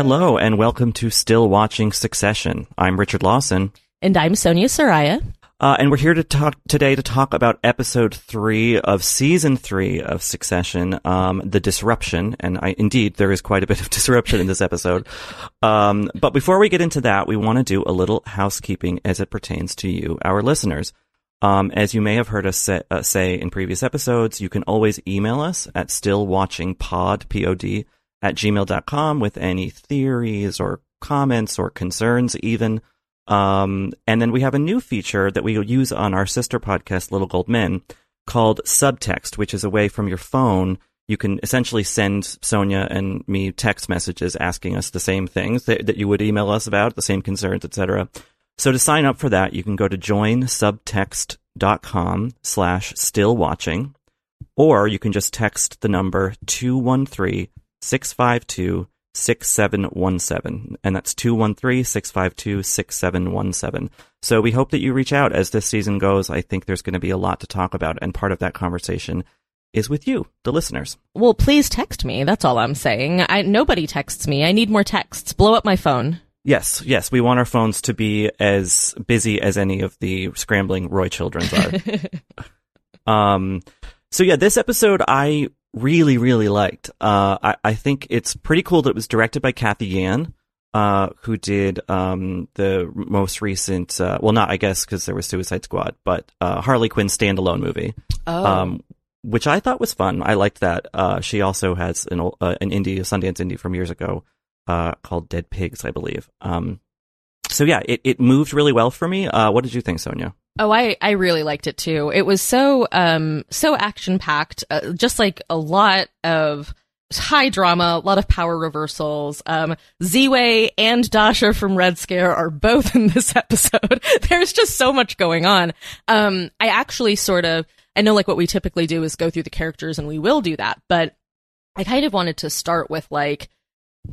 Hello and welcome to Still Watching Succession. I'm Richard Lawson. And I'm Sonia Saraiya. Uh, and we're here to talk today to talk about episode three of season three of Succession, um, the disruption. And I, indeed, there is quite a bit of disruption in this episode. Um, but before we get into that, we want to do a little housekeeping as it pertains to you, our listeners. Um, as you may have heard us say, uh, say in previous episodes, you can always email us at stillwatchingpod, P-O-D, at gmail.com with any theories or comments or concerns even. Um, and then we have a new feature that we use on our sister podcast, Little Gold Men, called Subtext, which is a way from your phone. You can essentially send Sonia and me text messages asking us the same things that, that you would email us about, the same concerns, etc. So to sign up for that, you can go to joinsubtext.com slash still watching, or you can just text the number 213 652 6717. And that's 213 652 6717. So we hope that you reach out as this season goes. I think there's going to be a lot to talk about. And part of that conversation is with you, the listeners. Well, please text me. That's all I'm saying. I, nobody texts me. I need more texts. Blow up my phone. Yes, yes. We want our phones to be as busy as any of the scrambling Roy Children's are. um, so yeah, this episode I really, really liked. Uh, I, I think it's pretty cool that it was directed by Cathy Yan, uh, who did, um, the most recent, uh, well, not, I guess, cause there was Suicide Squad, but, uh, Harley Quinn standalone movie. Oh. Um, which I thought was fun. I liked that. Uh, she also has an, uh, an indie, a Sundance indie from years ago, uh, called Dead Pigs, I believe. Um, so yeah, it, it moved really well for me. Uh, what did you think, Sonia? Oh, I, I really liked it too. It was so um so action packed, uh, just like a lot of high drama, a lot of power reversals. Um, Ziwe and Dasha from Red Scare are both in this episode. There's just so much going on. Um, I actually sort of, I know like what we typically do is go through the characters and we will do that, but I kind of wanted to start with like,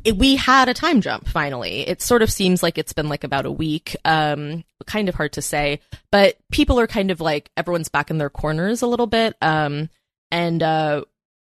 it, we had a time jump finally. It sort of seems like it's been like about a week. Um, kind of hard to say, but people are kind of like everyone's back in their corners a little bit. Um, and uh,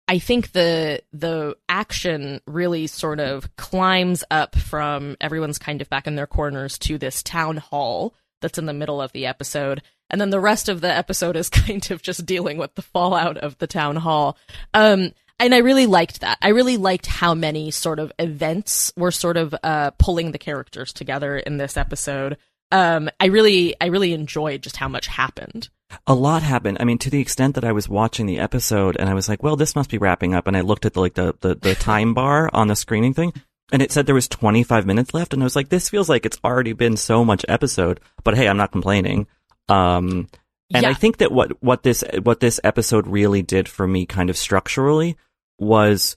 I think the the action really sort of climbs up from everyone's kind of back in their corners to this town hall that's in the middle of the episode. And then the rest of the episode is kind of just dealing with the fallout of the town hall. Um, and I really liked that. I really liked how many sort of events were sort of uh, pulling the characters together in this episode. Um, I really, I really enjoyed just how much happened. A lot happened. I mean, to the extent that I was watching the episode and I was like, well, this must be wrapping up. And I looked at the, like the, the, the time bar on the screening thing and it said there was 25 minutes left. And I was like, this feels like it's already been so much episode, but hey, I'm not complaining. Um, and Yeah. I think that what, what this, what this episode really did for me kind of structurally was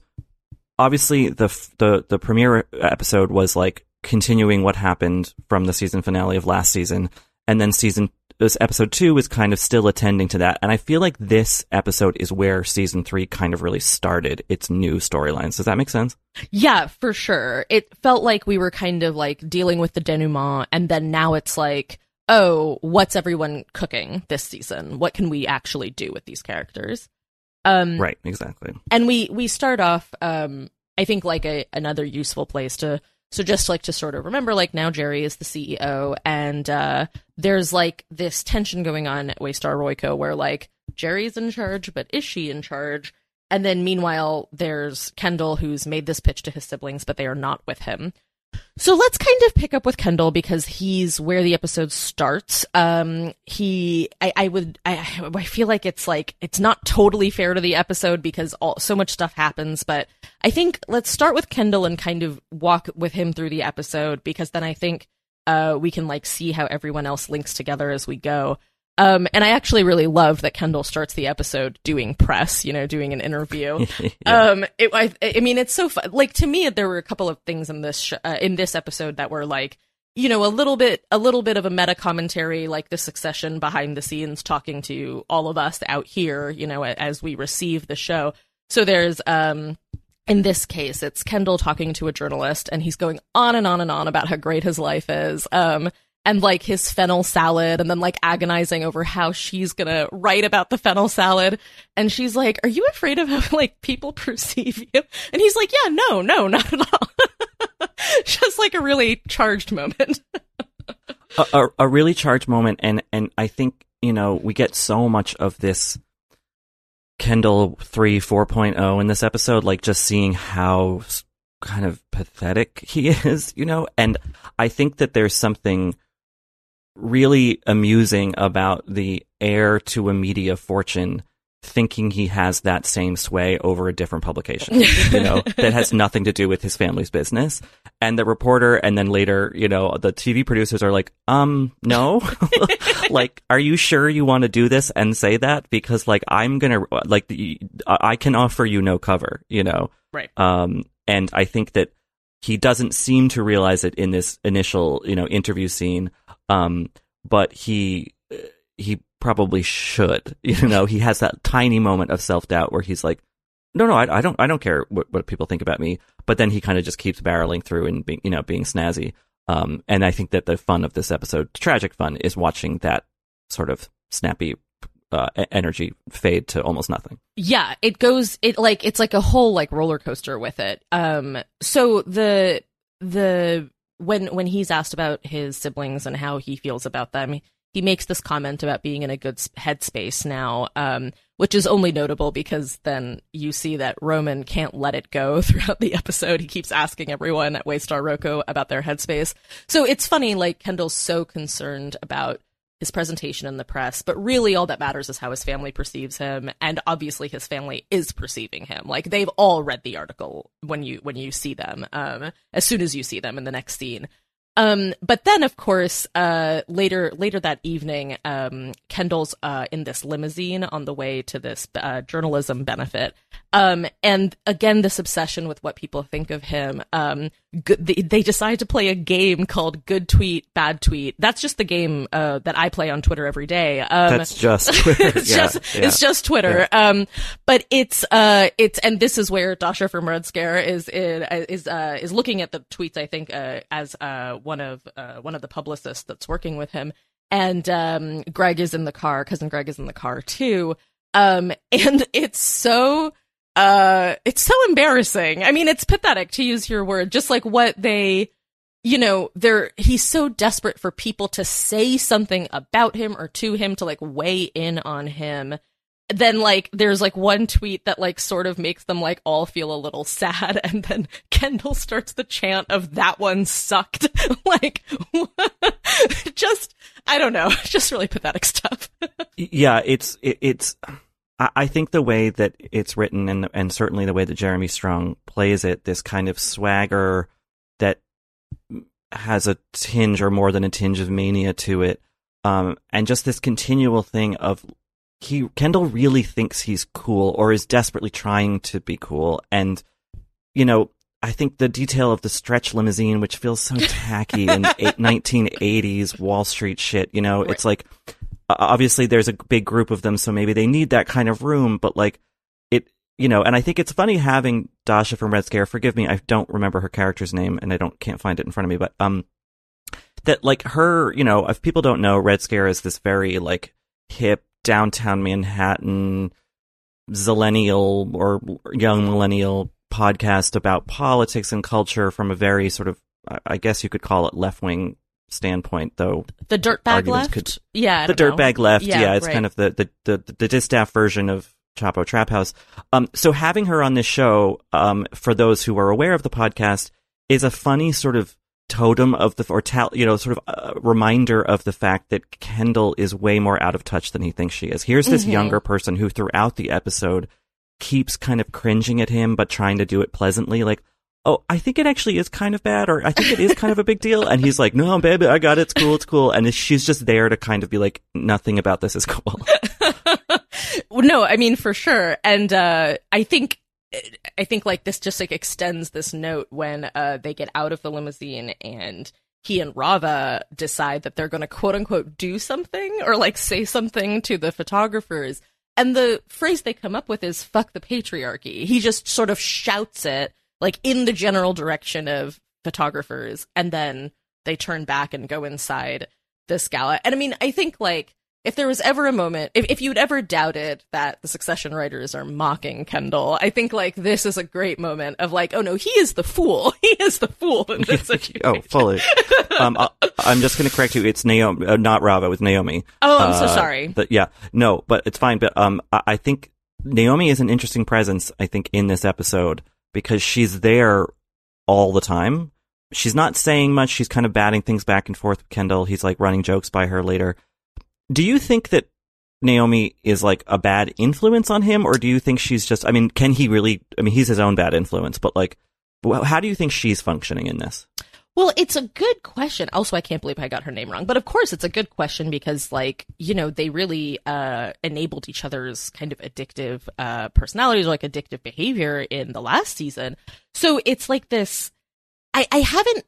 obviously the, the, the premiere episode was like continuing what happened from the season finale of last season, and then season this episode two is kind of still attending to that. And I feel like this episode is where season three kind of really started its new storylines. Does that make sense? Yeah, for sure. It felt like we were kind of like dealing with the denouement, and then now it's like, oh, what's everyone cooking this season? What can we actually do with these characters? Um, right, exactly. And we we start off, um, I think, like a another useful place to so just like to sort of remember, like now Gerri is the CEO, and uh, there's like this tension going on at Waystar Royco where like Gerri's in charge, but is she in charge? And then meanwhile, there's Kendall who's made this pitch to his siblings, but they are not with him. So let's kind of pick up with Kendall because he's where the episode starts. Um, he, I, I would, I, I feel like it's like, it's not totally fair to the episode because all, so much stuff happens, but I think let's start with Kendall and kind of walk with him through the episode because then I think, uh, we can like see how everyone else links together as we go. Um, and I actually really love that Kendall starts the episode doing press, you know, doing an interview. yeah. Um, it, I, I, mean, it's so fun. Like to me, there were a couple of things in this sh- uh, in this episode that were like, you know, a little bit, a little bit of a meta commentary, like the succession behind the scenes, talking to all of us out here, you know, as we receive the show. So there's, um, in this case, it's Kendall talking to a journalist, and he's going on and on and on about how great his life is. Um, and like his fennel salad and then like agonizing over how she's gonna write about the fennel salad. And she's like are you afraid of how like people perceive you? And he's like yeah no no not at all. Just like a really charged moment. A, a, a really charged moment. And and i think you know we get so much of this kendall 3 4.0 in this episode like just seeing how kind of pathetic he is you know? And i think that there's something really amusing about the heir to a media fortune thinking he has that same sway over a different publication, you know, that has nothing to do with his family's business. And the reporter and then later, you know, the TV producers are like, um, no, like, are you sure you want to do this and say that? Because like, I'm going to, like, I can offer you no cover, you know? Right. Um, and I think that he doesn't seem to realize it in this initial, you know, interview scene um, but he he probably should. You know, he has that tiny moment of self doubt where he's like, "No, no, I, I, don't, I don't care what, what people think about me." But then he kind of just keeps barreling through and being, you know, being snazzy. Um, and I think that the fun of this episode, tragic fun, is watching that sort of snappy uh, energy fade to almost nothing. Yeah, it goes it like it's like a whole like roller coaster with it. Um so the the when when he's asked about his siblings and how he feels about them, he makes this comment about being in a good headspace now, um, which is only notable because then you see that Roman can't let it go throughout the episode. He keeps asking everyone at Waystar Royco about their headspace. So it's funny, like Kendall's so concerned about his presentation in the press, but really all that matters is how his family perceives him, and obviously his family is perceiving him. Like they've all read the article when you when you see them, um, as soon as you see them in the next scene. Um, but then, of course, uh, later later that evening, um, Kendall's uh, in this limousine on the way to this uh, journalism benefit, um, and again, this obsession with what people think of him. Um, good, they, they, decide to play a game called "Good Tweet, Bad Tweet." That's just the game uh, that I play on Twitter every day. Um, That's just Twitter. it's yeah, just yeah. it's just Twitter. Yeah. Um, but it's uh, it's and this is where Dasha from Red Scare is in, is uh, is looking at the tweets. I think as one of uh, one of the publicists that's working with him, and um, Greg is in the car. Cousin Greg is in the car too, um, and it's so uh, it's so embarrassing. I mean, it's pathetic to use your word. Just like what they, you know, they're he's so desperate for people to say something about him or to him to like weigh in on him then like there's like one tweet that like sort of makes them like all feel a little sad and then Kendall starts the chant of that one sucked like just I don't know just really pathetic stuff yeah it's it, it's I think the way that it's written and and certainly the way that Jeremy Strong plays it this kind of swagger that has a tinge or more than a tinge of mania to it um, and just this continual thing of he Kendall really thinks he's cool or is desperately trying to be cool and you know I think the detail of the stretch limousine, which feels so tacky and 1980s Wall Street shit, you know, right. it's like, obviously there's a big group of them, so maybe they need that kind of room, but like, it, you know, and I think it's funny having Dasha from Red Scare. Forgive me, I don't remember her character's name and I don't, can't find it in front of me, but, um, that like her, you know, if people don't know, Red Scare is this very like hip downtown Manhattan, zillennial or young millennial podcast about politics and culture from a very sort of, I guess you could call it left wing standpoint, though. The dirtbag left? Could, yeah. The dirtbag left. Yeah, yeah it's right. kind of the, the, the, the distaff version of Chapo Trap House. Um, so having her on this show, um, for those who are aware of the podcast, is a funny sort of totem of the, or tal- you know, sort of a reminder of the fact that Kendall is way more out of touch than he thinks she is. Here's this mm-hmm. younger person who throughout the episode keeps kind of cringing at him, but trying to do it pleasantly. Like, oh, I think it actually is kind of bad, or I think it is kind of a big deal. And he's like, no, baby, I got it. It's cool. It's cool. And she's just there to kind of be like, nothing about this is cool. no, I mean, for sure. And, uh, I think I think like this just like extends this note when uh they get out of the limousine and he and Rava decide that they're going to quote unquote do something or like say something to the photographers. And the phrase they come up with is fuck the patriarchy. He just sort of shouts it like in the general direction of photographers and then they turn back and go inside this gala. And I mean, I think like if there was ever a moment, if, if you'd ever doubted that the Succession writers are mocking Kendall, I think like this is a great moment of like, oh no, he is the fool. He is the fool in this situation. oh, fully. um, I, am just going to correct you. It's Naomi, uh, not Rava. With Naomi. Oh, I'm uh, so sorry. But yeah, no, but it's fine. But um, I, I think Naomi is an interesting presence. I think in this episode because she's there all the time. She's not saying much. She's kind of batting things back and forth with Kendall. He's like running jokes by her later do you think that Naomi is like a bad influence on him, or do you think she's just? I mean, can he really? I mean, he's his own bad influence, but like, how do you think she's functioning in this? Well, it's a good question. Also, I can't believe I got her name wrong. But of course, it's a good question because, like, you know, they really uh, enabled each other's kind of addictive uh, personalities or like addictive behavior in the last season. So it's like this. I, I haven't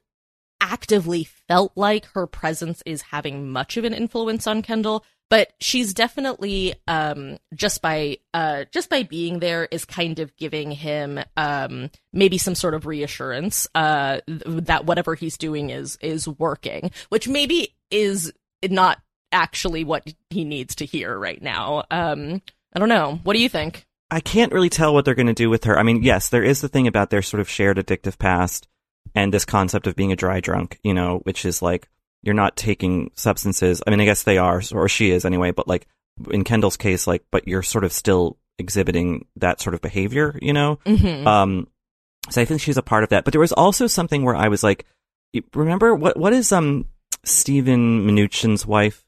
actively felt like her presence is having much of an influence on Kendall, but she's definitely um, just by uh, just by being there is kind of giving him um, maybe some sort of reassurance uh, that whatever he's doing is is working, which maybe is not actually what he needs to hear right now. Um, I don't know. What do you think? I can't really tell what they're going to do with her. I mean, yes, there is the thing about their sort of shared addictive past and this concept of being a dry drunk, you know, which is like you're not taking substances. I mean, I guess they are, or she is anyway, but like in Kendall's case, like, but you're sort of still exhibiting that sort of behavior, you know? Mm-hmm. Um, so I think she's a part of that. But there was also something where I was like, remember what, what is, um, Steven Mnuchin's wife?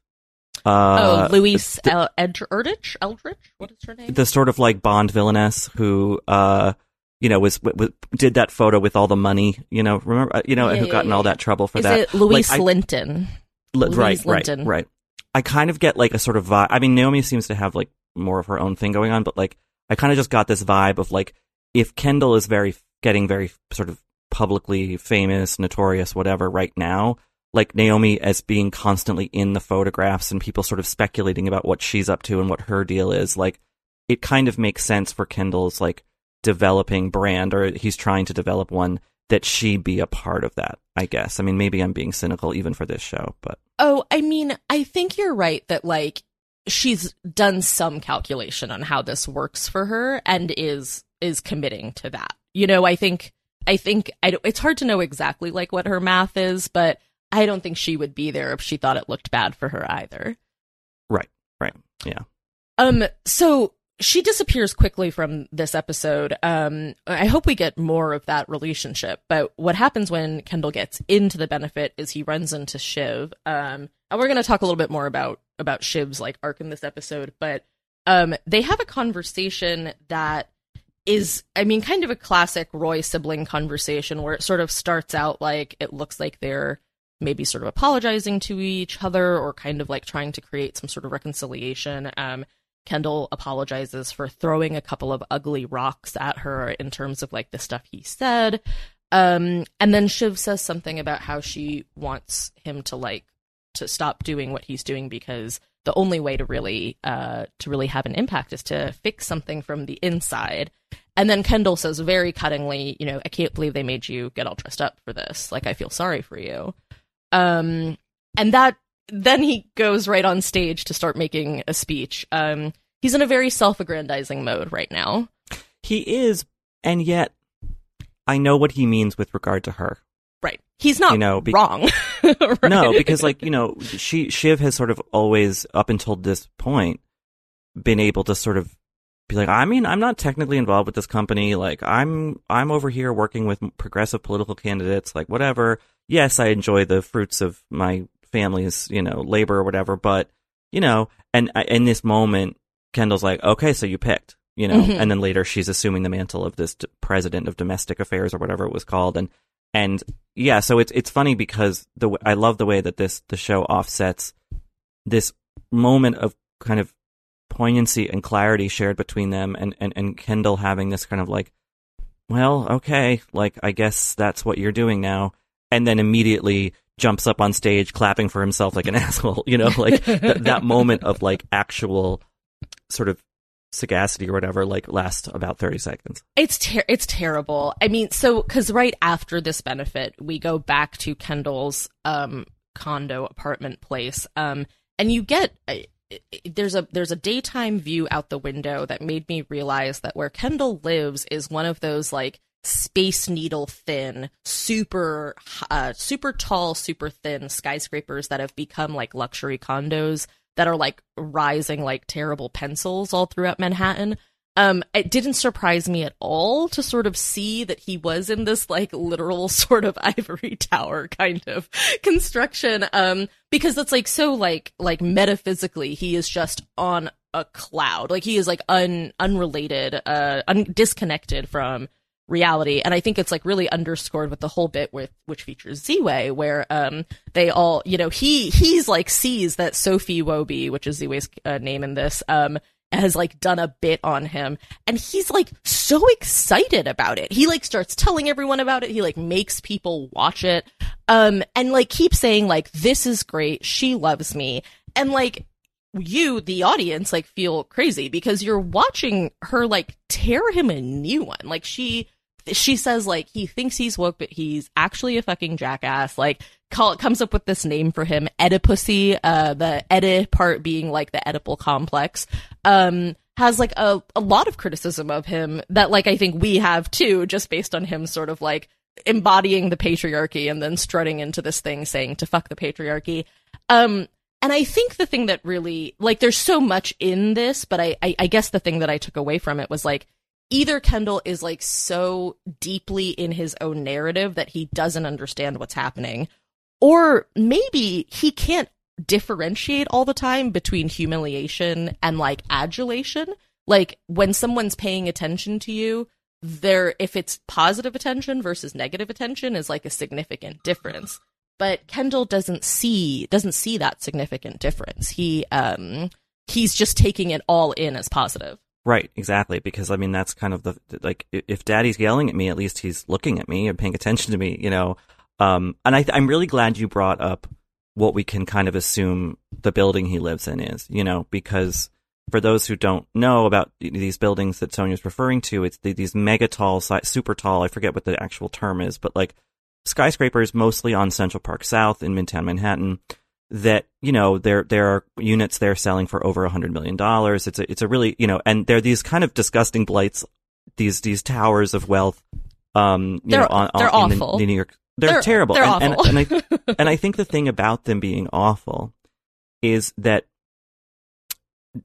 Uh, oh, Louise the, Erdrich? Eldridge? What is her name? The sort of like Bond villainess who, uh, you know, was, was, did that photo with all the money, you know, remember, uh, you know, yeah, who got in all that trouble for Is that. It Louise like, Linton. Louise right, Linton. right, right. I kind of get like a sort of vibe. I mean, Naomi seems to have like more of her own thing going on, but like, I kind of just got this vibe of like, if Kendall is very, getting very sort of publicly famous, notorious, whatever right now, like Naomi as being constantly in the photographs and people sort of speculating about what she's up to and what her deal is, like, it kind of makes sense for Kendall's like developing brand or he's trying to develop one that she be a part of that, I guess. I mean, maybe I'm being cynical even for this show, but. Oh, I mean, I think you're right that like she's done some calculation on how this works for her and is is committing to that. You know, I think I think I it's hard to know exactly like what her math is, but I don't think she would be there if she thought it looked bad for her either. Right. Right. Yeah. Um so she disappears quickly from this episode. Um, I hope we get more of that relationship. But what happens when Kendall gets into the benefit is he runs into Shiv. Um, and we're going to talk a little bit more about about Shiv's like arc in this episode. But um, they have a conversation that is, I mean, kind of a classic Roy sibling conversation where it sort of starts out like it looks like they're maybe sort of apologizing to each other or kind of like trying to create some sort of reconciliation. Um, Kendall apologizes for throwing a couple of ugly rocks at her in terms of like the stuff he said. Um, and then Shiv says something about how she wants him to like to stop doing what he's doing because the only way to really uh to really have an impact is to fix something from the inside. And then Kendall says very cuttingly, you know, I can't believe they made you get all dressed up for this. Like I feel sorry for you. Um and that then he goes right on stage to start making a speech. Um he's in a very self-aggrandizing mode right now. He is, and yet I know what he means with regard to her. Right. He's not You know, be- wrong. Right? No, because like, you know, she Shiv has sort of always up until this point been able to sort of be like, I mean, I'm not technically involved with this company. Like, I'm I'm over here working with progressive political candidates, like whatever. Yes, I enjoy the fruits of my family's, you know, labor or whatever, but you know, and I- in this moment Kendall's like, "Okay, so you picked." You know, Mhm. and then later she's assuming the mantle of this d- president of domestic affairs or whatever it was called and and yeah, so it's it's funny because the w- I love the way that this the show offsets this moment of kind of poignancy and clarity shared between them and, and, and Kendall having this kind of like, well, okay, like I guess that's what you're doing now. And then immediately jumps up on stage clapping for himself like an asshole, you know, like th- that moment of like actual sort of sagacity or whatever, like lasts about 30 seconds. It's ter- it's terrible. I mean, so because right after this benefit, we go back to Kendall's um condo apartment place, um, and you get there's a there's a daytime view out the window that made me realize that where Kendall lives is one of those like space needle thin, super uh super tall, super thin skyscrapers that have become like luxury condos that are like rising like terrible pencils all throughout Manhattan. Um, it didn't surprise me at all to sort of see that he was in this like literal sort of ivory tower kind of construction. Um, because it's like so like like metaphysically he is just on a cloud. Like he is like un unrelated, uh, un- disconnected from reality. And i think it's like really underscored with the whole bit with which features Ziwe where um they all you know he he's like sees that Sophie Iwobi which is Ziwe's uh, name in this um has like done a bit on him. And he's like so excited about it. He like starts telling everyone about it. He like makes people watch it. Um and like keeps saying like this is great. She loves me. And like you the audience like feel crazy because you're watching her like tear him a new one. Like she she says like he thinks he's woke but he's actually a fucking jackass. Like call comes up with this name for him Oedipussy uh the edi part being like the oedipal complex um has like a, a lot of criticism of him that like i think we have too just based on him sort of like embodying the patriarchy and then strutting into this thing saying to fuck the patriarchy. Um and I think the thing that really like there's so much in this, but I, I I guess the thing that I took away from it was like either Kendall is like so deeply in his own narrative that he doesn't understand what's happening, or maybe he can't differentiate all the time between humiliation and like adulation. Like when someone's paying attention to you, there if it's positive attention versus negative attention is like a significant difference but Kendall doesn't see doesn't see that significant difference. He um he's just taking it all in as positive. Right, exactly. Because I mean, that's kind of the like if Daddy's yelling at me, at least he's looking at me and paying attention to me, you know. Um, and I, I'm really glad you brought up what we can kind of assume the building he lives in is, you know, because for those who don't know about these buildings that Sonia's referring to, it's the, these mega tall, super tall. I forget what the actual term is, but like skyscrapers mostly on Central Park South in Midtown Manhattan that you know there there are units there selling for over a hundred million dollars. It's a it's a really you know and they're these kind of disgusting blights, these these towers of wealth. Um, you They're- know, on, they're on the- awful. the New York. They're, They're- terrible. they're and, awful. And, and I and I think the thing about them being awful is that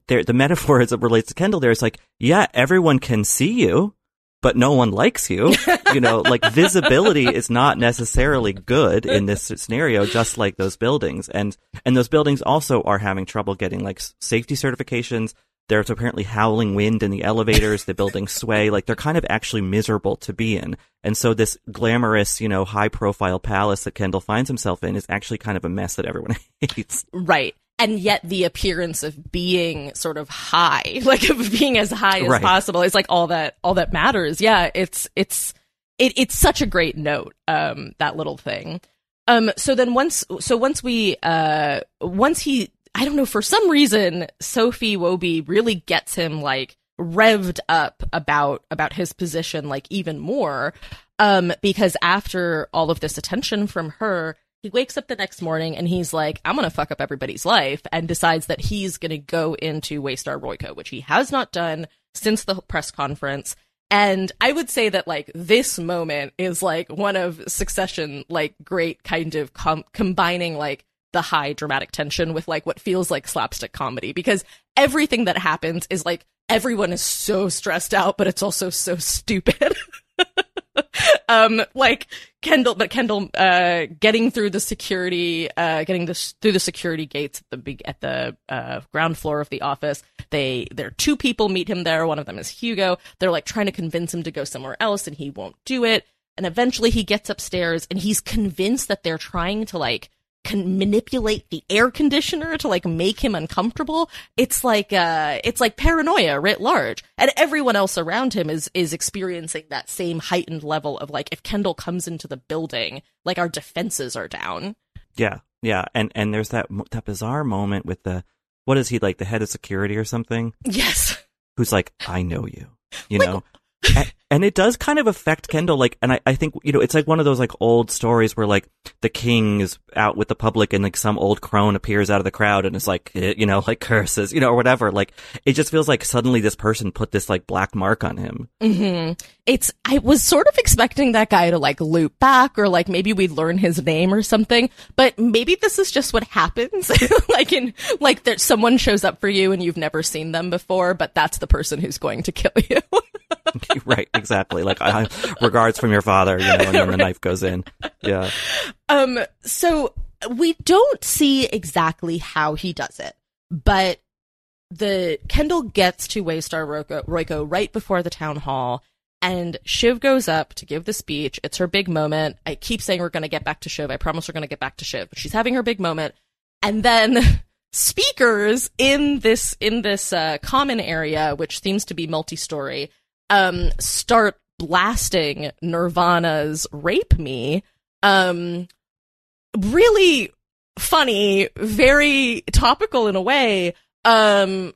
there the metaphor as it relates to Kendall there is like, yeah, everyone can see you, but no one likes you. you know, like visibility is not necessarily good in this scenario, just like those buildings. And and those buildings also are having trouble getting like safety certifications. There's apparently howling wind in the elevators. The buildings sway. Like they're kind of actually miserable to be in. And so this glamorous, you know, high profile palace that Kendall finds himself in is actually kind of a mess that everyone hates. Right. And yet the appearance of being sort of high, like of being as high as Right. possible is like all that all that matters. Yeah, it's it's it, it's such a great note, um, that little thing. Um, so then once, so once we, uh, once he, I don't know, for some reason, Sophie Iwobi really gets him like revved up about, about his position, like even more. Um, because after all of this attention from her, he wakes up the next morning and he's like, I'm gonna fuck up everybody's life and decides that he's gonna go into Waystar Royco, which he has not done since the press conference. And I would say that like this moment is like one of Succession, like great kind of com- combining like the high dramatic tension with like what feels like slapstick comedy because everything that happens is like everyone is so stressed out, but it's also so stupid. um, like Kendall, but Kendall, uh, getting through the security, uh, getting this through the security gates at the big, at the, uh, ground floor of the office. They, there are two people meet him there. One of them is Hugo. They're like trying to convince him to go somewhere else and he won't do it. And eventually he gets upstairs and he's convinced that they're trying to like can manipulate the air conditioner to like make him uncomfortable. It's like uh it's like paranoia writ large. And everyone else around him is is experiencing that same heightened level of like if Kendall comes into the building, like our defenses are down. Yeah. Yeah, and and there's that that bizarre moment with the what is he like the head of security or something? Yes. Who's like, "I know you." You Like- know? and, and it does kind of affect Kendall like and I, I think you know it's like one of those like old stories where like the king is out with the public and like some old crone appears out of the crowd and is like eh, you know like curses you know or whatever like it just feels like suddenly this person put this like black mark on him hmm It's, I was sort of expecting that guy to like loop back or like maybe we'd learn his name or something, but maybe this is just what happens. like in, like that someone shows up for you and you've never seen them before, but that's the person who's going to kill you. right exactly like I, regards from your father you know and then the knife goes in yeah Um, so we don't see exactly how he does it, but the Kendall gets to Waystar Royco, Royco right before the town hall, and Shiv goes up to give the speech. It's her big moment. I keep saying we're going to get back to Shiv. I promise we're going to get back to Shiv. But she's having her big moment, and then speakers in this in this uh, common area, which seems to be multi-story, um, start blasting Nirvana's "Rape Me." Um, really funny, very topical in a way. Um,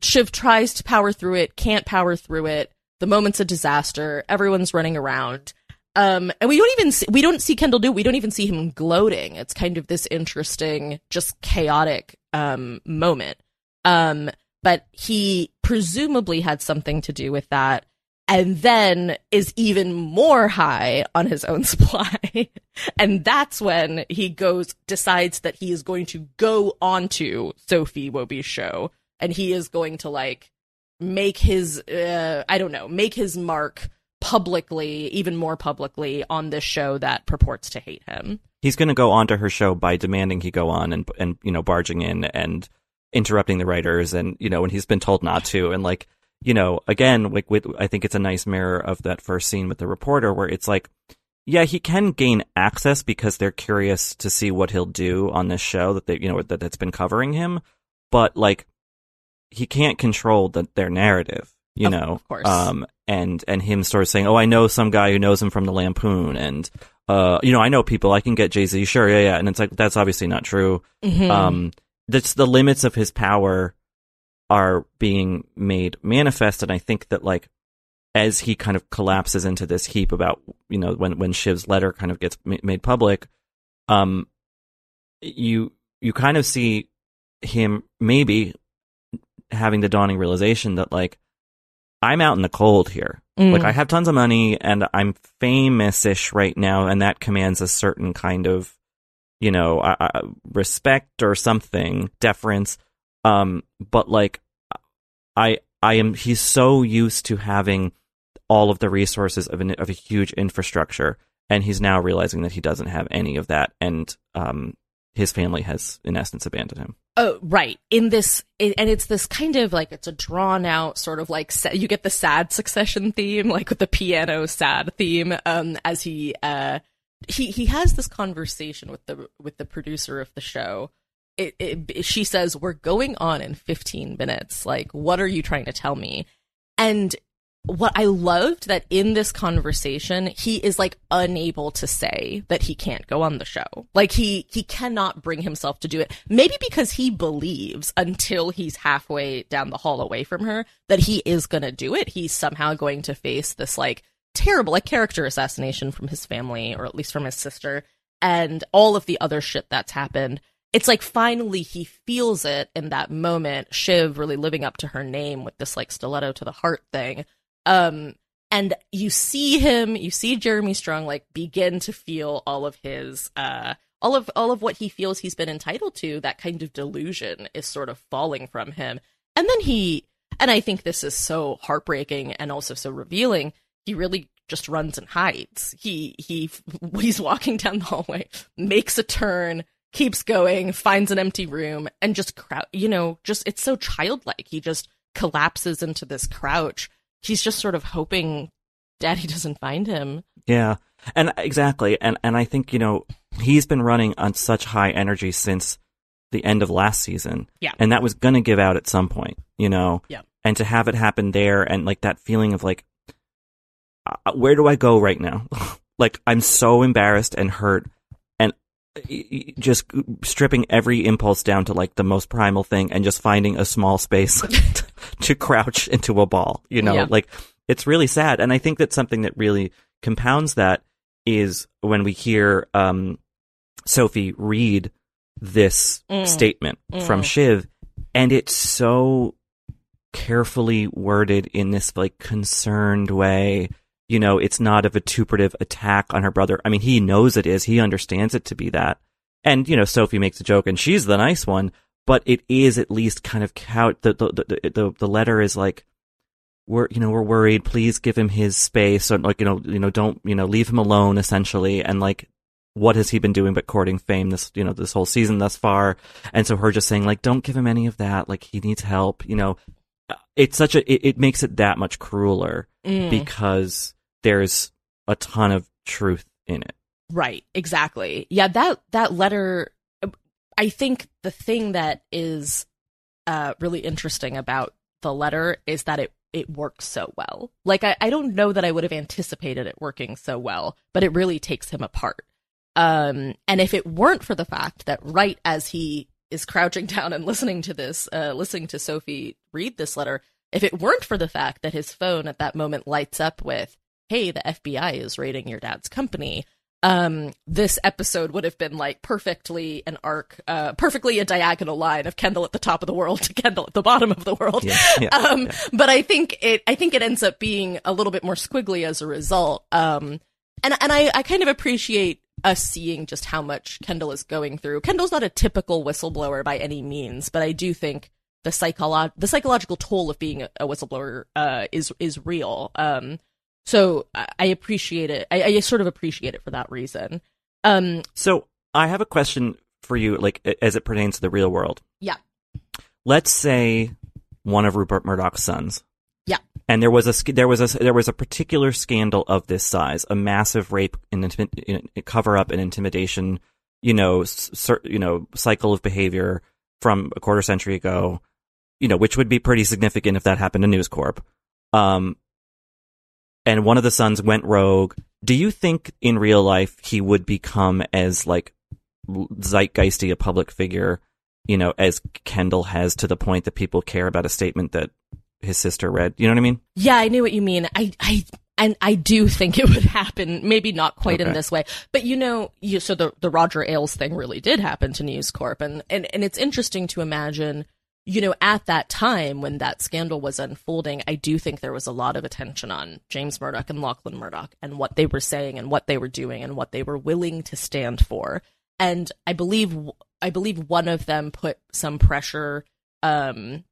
Shiv tries to power through it, can't power through it. The moment's a disaster. Everyone's running around. Um, and we don't even see, we don't see Kendall do. We don't even see him gloating. It's kind of this interesting, just chaotic um moment. Um, but he presumably had something to do with that, and then is even more high on his own supply. and that's when he goes decides that he is going to go onto Sophie Iwobi's show, and he is going to like make his uh, I don't know, make his mark publicly, even more publicly on this show that purports to hate him. he's going to go onto her show by demanding he go on and and you know barging in and interrupting the writers and you know when he's been told not to and like you know again like with I think it's a nice mirror of that first scene with the reporter where it's like yeah he can gain access because they're curious to see what he'll do on this show that they you know that that's been covering him but like he can't control the, their narrative you Of- know of course. um and and him sort of saying oh I know some guy who knows him from the Lampoon and uh, you know, I know people. I can get Jay Z. Sure, yeah, yeah. And it's like that's obviously not true. Mhm. Um, that's the limits of his power are being made manifest, and I think that like as he kind of collapses into this heap about you know when when Shiv's letter kind of gets made public, um, you you kind of see him maybe having the dawning realization that like I'm out in the cold here. Mm. Like I have tons of money and I'm famous-ish right now, and that commands a certain kind of, you know, uh, respect or something, deference. Um, but like, I I am he's so used to having all of the resources of an, of a huge infrastructure, and he's now realizing that he doesn't have any of that, and um, his family has in essence abandoned him. Oh, right. In this, it, and it's this kind of like it's a drawn out sort of like you get the sad succession theme, like with the piano sad theme. Um, as he uh he he has this conversation with the with the producer of the show. It, it she says we're going on in 15 minutes. Like, what are you trying to tell me? And what I loved that in this conversation, he is like unable to say that he can't go on the show. Like he, he cannot bring himself to do it. Maybe because he believes until he's halfway down the hall away from her that he is going to do it. He's somehow going to face this like terrible, like character assassination from his family, or at least from his sister, and all of the other shit that's happened it's like finally he feels it in that moment. Shiv really living up to her name with this like stiletto to the heart thing. Um, and you see him, you see Jeremy Strong like begin to feel all of his, uh, all of all of what he feels he's been entitled to. That kind of delusion is sort of falling from him, and then he, and I think this is so heartbreaking and also so revealing. He really just runs and hides. He he he's walking down the hallway, makes a turn, keeps going, finds an empty room, and just crowd. You know, just it's so childlike. He just collapses into this crouch. He's just sort of hoping Daddy doesn't find him. Yeah, and exactly, and and I think you know he's been running on such high energy since the end of last season. Yeah, and that was going to give out at some point. You know. Yeah. And to have it happen there, and like that feeling of like, uh, where do I go right now? like I'm so embarrassed and hurt and just stripping every impulse down to like the most primal thing and just finding a small space to crouch into a ball, you know, Yeah. like it's really sad. And I think that something that really compounds that is when we hear, um, Sophie read this Mm. statement from Mm. Shiv and it's so carefully worded in this like concerned way. You know, it's not a vituperative attack on her brother. I mean, he knows it is. He understands it to be that. And, you know, Sophie makes a joke and she's the nice one, but it is at least kind of count. The, the, the, the, the letter is like, we're, you know, we're worried. Please give him his space. And like, you know, you know, don't, you know, leave him alone essentially. And like, what has he been doing but courting fame this, you know, this whole season thus far? And so her just saying like, don't give him any of that. Like he needs help, you know, it's such a, it, it makes it that much crueler Mm. because there's a ton of truth in it. Right, exactly. Yeah, that that letter I think the thing that is uh really interesting about the letter is that it it works so well. Like I, I don't know that I would have anticipated it working so well, but it really takes him apart. Um and if it weren't for the fact that right as he is crouching down and listening to this, uh listening to Sophie read this letter, if it weren't for the fact that his phone at that moment lights up with, hey, the FBI is raiding your dad's company, um, this episode would have been like perfectly an arc, uh, perfectly a diagonal line of Kendall at the top of the world to Kendall at the bottom of the world. Yeah, yeah, um, yeah. but I think it, I think it ends up being a little bit more squiggly as a result. Um, and, and I, I kind of appreciate us seeing just how much Kendall is going through. Kendall's not a typical whistleblower by any means, but I do think the psycholo- the psychological toll of being a, a whistleblower, uh, is, is real. Um, so I appreciate it. I, I sort of appreciate it for that reason. Um, So I have a question for you, like as it pertains to the real world. Yeah. Let's say one of Rupert Murdoch's sons. Yeah. And there was a there was a there was a particular scandal of this size, a massive rape and cover up and intimidation, you know, cer- you know, cycle of behavior from a quarter century ago, you know, which would be pretty significant if that happened to News Corp. Um, and one of the sons went rogue. Do you think in real life he would become as like zeitgeisty a public figure, you know, as Kendall has to the point that people care about a statement that his sister read? You know what I mean? yeah, I knew what you mean. I, I, and I do think it would happen. Maybe not quite in this way, but you know, you, so the the Roger Ailes thing really did happen to News Corp, and and and it's interesting to imagine. You know, at that time when that scandal was unfolding, I do think there was a lot of attention on James Murdoch and Lachlan Murdoch and what they were saying and what they were doing and what they were willing to stand for. And I believe, I believe one of them put some pressure um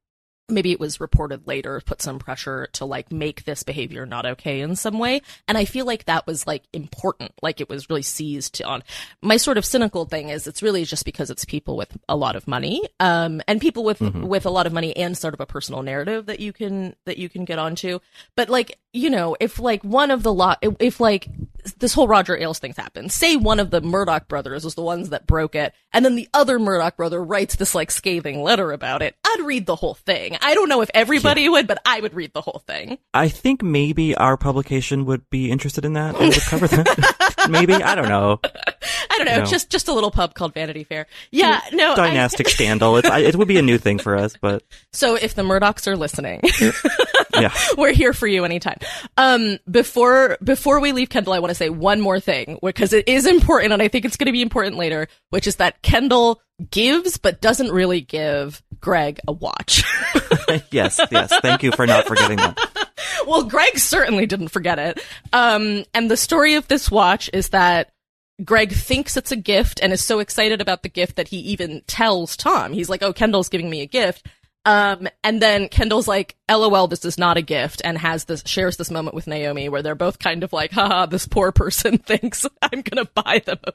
maybe it was reported later put some pressure to like make this behavior not okay in some way. And i feel like that was like important. Like it was really seized on. My sort of cynical thing is it's really just because it's people with a lot of money um and people with with a lot of money and sort of a personal narrative that you can that you can get onto. But like you know, if like one of the lot, if like this whole Roger Ailes thing happens, say one of the Murdoch brothers was the ones that broke it, and then the other Murdoch brother writes this like scathing letter about it, I'd read the whole thing. I don't know if everybody yeah. would, but I would read the whole thing. I think maybe our publication would be interested in that and would cover that. maybe I don't know. I don't know. Just just a little pub called Vanity Fair. Yeah, mm. no dynastic I... scandal. It's, it would be a new thing for us, but so if the Murdochs are listening, yeah, we're here for you anytime. Um, before before we leave Kendall, I want to say one more thing because it is important, and I think it's going to be important later, which is that Kendall gives but doesn't really give Greg a watch. yes, yes. Thank you for not forgetting that. well, Greg certainly didn't forget it. Um, and the story of this watch is that Greg thinks it's a gift and is so excited about the gift that he even tells Tom. He's like, "Oh, Kendall's giving me a gift." Um, and then Kendall's like, "LOL, this is not a gift," and has this shares this moment with Naomi where they're both kind of like, "Haha, this poor person thinks I'm gonna buy them a,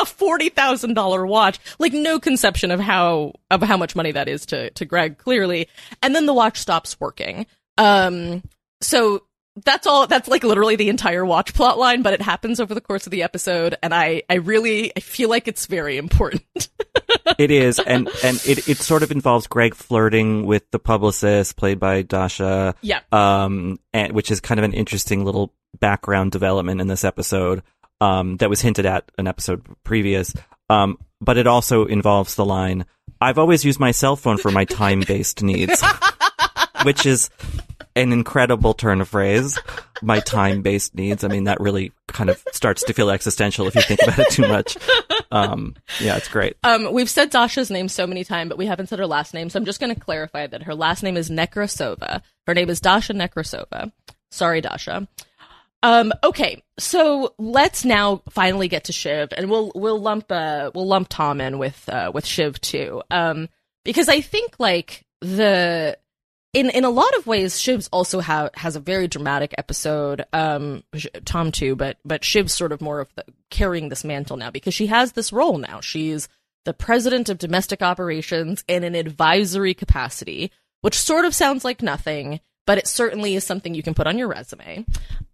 a forty thousand dollar watch." Like, no conception of how of how much money that is to to Greg clearly. And then the watch stops working. Um, so that's all that's like literally the entire watch plot line but it happens over the course of the episode and i i really i feel like it's very important. It is and and it it sort of involves greg flirting with the publicist played by dasha. Yeah. Um and which is kind of an interesting little background development in this episode um that was hinted at an episode previous. Um but it also involves the line i've always used my cell phone for my time based needs which is an incredible turn of phrase. My time based needs. I mean, that really kind of starts to feel existential if you think about it too much. Um, yeah, it's great. Um, we've said Dasha's name so many times, but we haven't said her last name. So I'm just going to clarify that her last name is Nekrasova. Her name is Dasha Nekrasova. Sorry, Dasha. Um, okay, so let's now finally get to Shiv, and we'll we'll lump uh, we'll lump Tom in with uh, with Shiv too, um, because I think like the in in a lot of ways, Shiv's also ha- has a very dramatic episode. Um, Tom too, but but Shiv's sort of more of the, carrying this mantle now because she has this role now. She's the president of domestic operations in an advisory capacity, which sort of sounds like nothing, but it certainly is something you can put on your resume.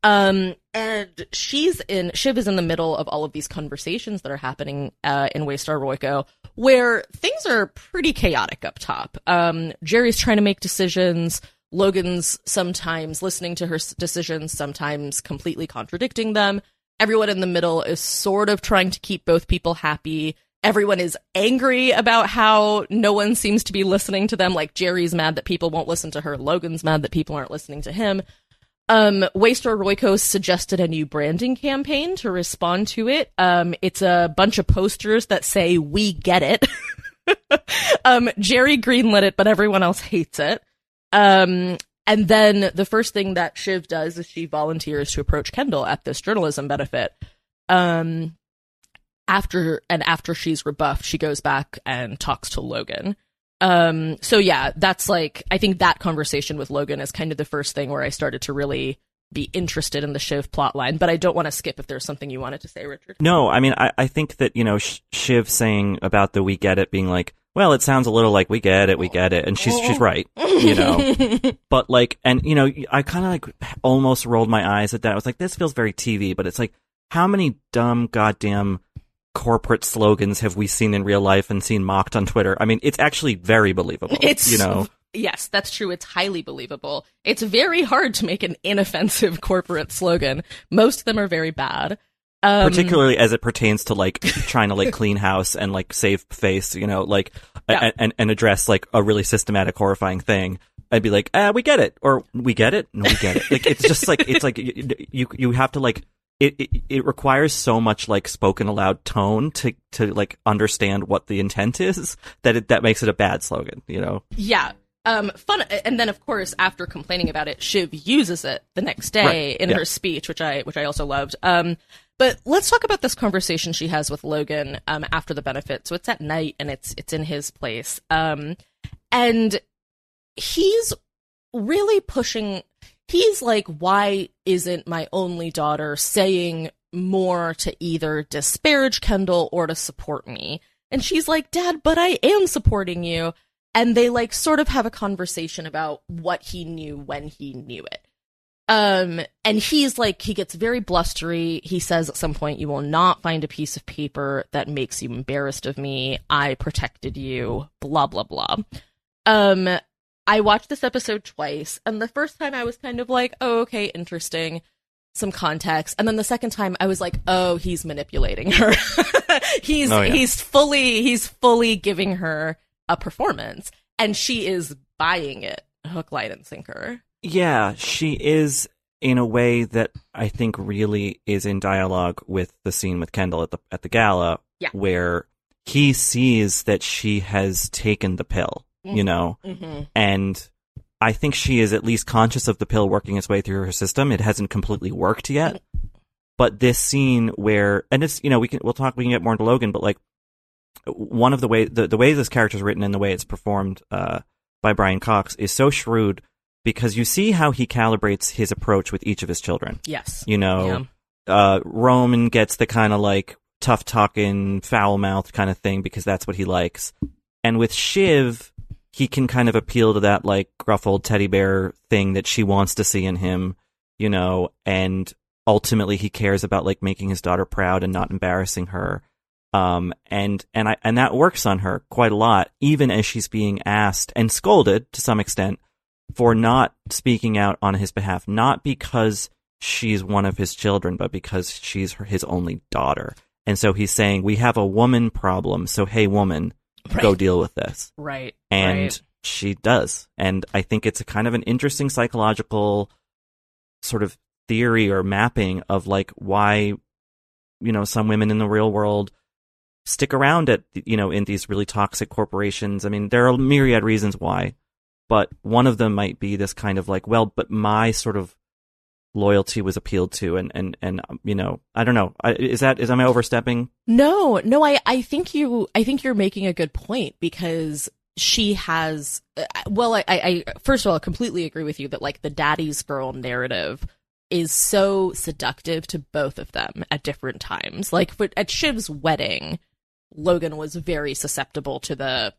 Um, and she's in Shiv is in the middle of all of these conversations that are happening uh, in Waystar Royco, where things are pretty chaotic up top. Um, Gerri's trying to make decisions. Logan's sometimes listening to her decisions, sometimes completely contradicting them. Everyone in the middle is sort of trying to keep both people happy everyone is angry about how no one seems to be listening to them. Like Gerri's mad that people won't listen to her. Logan's mad that people aren't listening to him. Um, Waystar Royco suggested a new branding campaign to respond to it. Um, it's a bunch of posters that say, we get it. um, Gerri greenlit it, but everyone else hates it. Um, and then the first thing that Shiv does is she volunteers to approach Kendall at this journalism benefit. Um, after and after she's rebuffed, she goes back and talks to Logan. Um, so yeah, that's like I think that conversation with Logan is kind of the first thing where I started to really be interested in the Shiv plotline. But I don't want to skip if there's something you wanted to say, Richard. No, I mean I, I think that you know Shiv saying about the "we get it" being like, well, it sounds a little like "we get it, we get it," and she's she's right, you know. but like, and you know, I kind of like almost rolled my eyes at that. I was like, this feels very TV, but it's like, how many dumb goddamn corporate slogans have we seen in real life and seen mocked on Twitter? I mean, it's actually very believable. It's you know. Yes, that's true. It's highly believable. It's very hard to make an inoffensive corporate slogan. Most of them are very bad. Um, Particularly as it pertains to like trying to like clean house and like save face, you know, like yeah. and and address like a really systematic, horrifying thing. I'd be like, ah, we get it, or we get it, no, we get it. Like it's just like it's like you you have to like it, it, it requires so much like spoken aloud tone to to like understand what the intent is that it that makes it a bad slogan, you know. Yeah. Um fun and then of course after complaining about it Shiv uses it the next day right. in yeah. her speech which I which I also loved. Um but let's talk about this conversation she has with Logan um after the benefit. So it's at night and it's it's in his place. Um and he's really pushing he's like, why isn't my only daughter saying more to either disparage Kendall or to support me? And she's like, Dad, but I am supporting you. And they like sort of have a conversation about what he knew when he knew it. Um, and he's like, he gets very blustery. He says at some point, you will not find a piece of paper that makes you embarrassed of me. I protected you, blah, blah, blah. Um, I watched this episode twice, and the first time I was kind of like, oh, okay, interesting. Some context. And then the second time I was like, oh, he's manipulating her. he's, Oh, yeah. he's fully, he's fully giving her a performance, and she is buying it hook, line, and sinker. Yeah, she is in a way that I think really is in dialogue with the scene with Kendall at the at the gala, Yeah. where he sees that she has taken the pill, you know, Mm-hmm. and I think she is at least conscious of the pill working its way through her system. It hasn't completely worked yet, but this scene where, and it's you know we can we'll talk we can get more into Logan, but like one of the way the, the way this character is written and the way it's performed uh, by Brian Cox is so shrewd because you see how he calibrates his approach with each of his children. Yes. You know, uh, Roman gets the kind of like tough talking, foul mouthed kind of thing because that's what he likes. And with Shiv, he can kind of appeal to that like gruff old teddy bear thing that she wants to see in him, you know, and ultimately he cares about like making his daughter proud and not embarrassing her. Um, and, and I, and that works on her quite a lot, even as she's being asked and scolded to some extent for not speaking out on his behalf, not because she's one of his children, but because she's her, his only daughter. And so he's saying, we have a woman problem. So, hey, woman, go deal with this. Right. And right. she does. And I think it's a kind of an interesting psychological sort of theory or mapping of like why, you know, some women in the real world stick around at, you know, in these really toxic corporations. I mean, there are myriad reasons why, but one of them might be this kind of like, well, but my sort of loyalty was appealed to and, and, and, um, you know, I don't know. Is that, is, am I overstepping? No, no, I, I think you, I think you're making a good point because she has, uh, well, I, I, first of all, I completely agree with you that like the daddy's girl narrative is so seductive to both of them at different times. Like at Shiv's wedding, Logan was very susceptible to the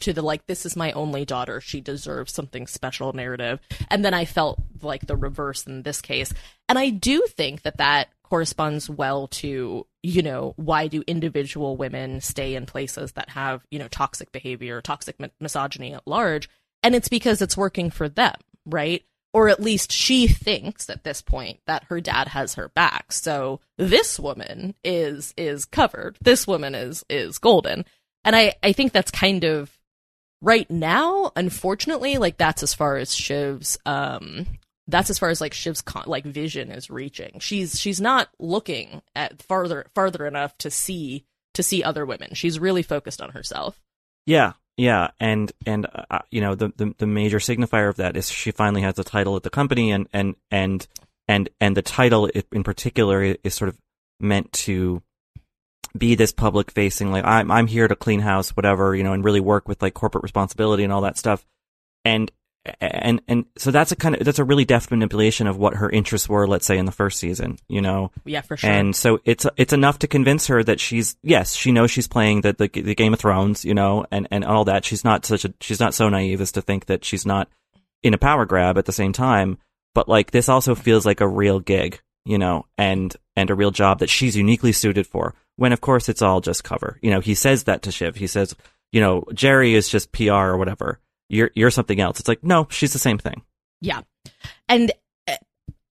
to the like this is my only daughter. She deserves something special narrative. And then i felt like the reverse in this case. And i do think that that corresponds well to you know why do individual women stay in places that have you know toxic behavior toxic mi- misogyny at large? And it's because it's working for them right? Or at least she thinks at this point that her dad has her back. So this woman is is covered. This woman is is golden and I, I think that's kind of right now, unfortunately, like that's as far as Shiv's um that's as far as like Shiv's con- like vision is reaching. She's she's not looking at farther farther enough to see to see other women. She's really focused on herself. Yeah, yeah, and and uh, you know the, the the major signifier of that is she finally has a title at the company, and and and and and the title in particular is sort of meant to be this public facing, like I'm I'm here to clean house, whatever, you know, and really work with like corporate responsibility and all that stuff, and and and so that's a kind of that's a really deft manipulation of what her interests were, let's say in the first season, you know, Yeah, for sure. and so it's it's enough to convince her that she's yes, she knows she's playing the, the the Game of Thrones, you know, and and all that. She's not such a she's not so naive as to think that she's not in a power grab at the same time. But like this also feels like a real gig, you know, and and a real job that she's uniquely suited for. When of course it's all just cover. You know, he says that to Shiv. He says, you know, Gerri is just PR or whatever. You're you're something else. It's like no, she's the same thing. Yeah. And uh,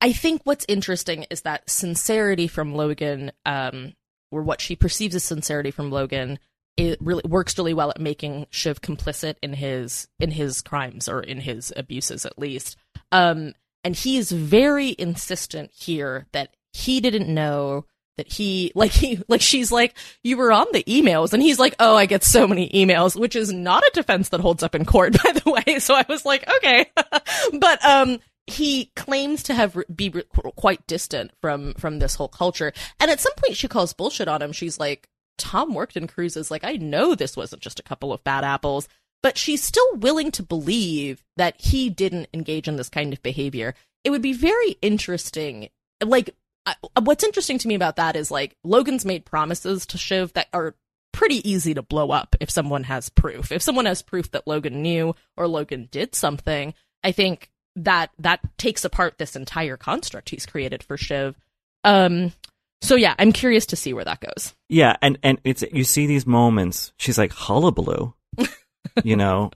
I think what's interesting is that sincerity from Logan, um, or what she perceives as sincerity from Logan, it really works really well at making Shiv complicit in his in his crimes or in his abuses at least. Um, and he is very insistent here that he didn't know that he like he like she's like you were on the emails. And he's like oh i get so many emails which is not a defense that holds up in court by the way. So i was like okay. But um he claims to have be quite distant from from this whole culture. And at some point she calls bullshit on him. She's like tom worked in cruises. Like i know this wasn't just a couple of bad apples. But she's still willing to believe that he didn't engage in this kind of behavior. It would be very interesting like I, what's interesting to me about that is like Logan's made promises to Shiv that are pretty easy to blow up if someone has proof. If someone has proof that Logan knew or Logan did something, I think that that takes apart this entire construct he's created for Shiv. Um, so yeah, I'm curious to see where that goes. Yeah, and and it's you see these moments. She's like hullabaloo, you know,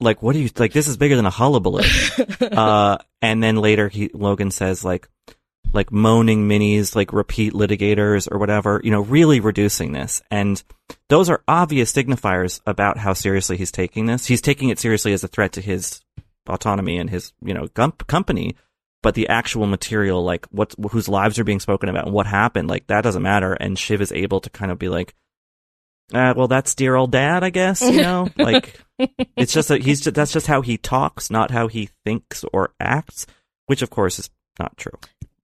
like what do you like? This is bigger than a hullabaloo. uh, and then later he Logan says like like moaning minis, like repeat litigators or whatever, you know, really reducing this. And those are obvious signifiers about how seriously he's taking this. He's taking it seriously as a threat to his autonomy and his, you know, gump company. But the actual material, like what, whose lives are being spoken about and what happened, like that doesn't matter. And Shiv is able to kind of be like, uh, well, that's dear old dad, I guess, you know, like it's just that he's just, that's just how he talks, not how he thinks or acts, which of course is not true.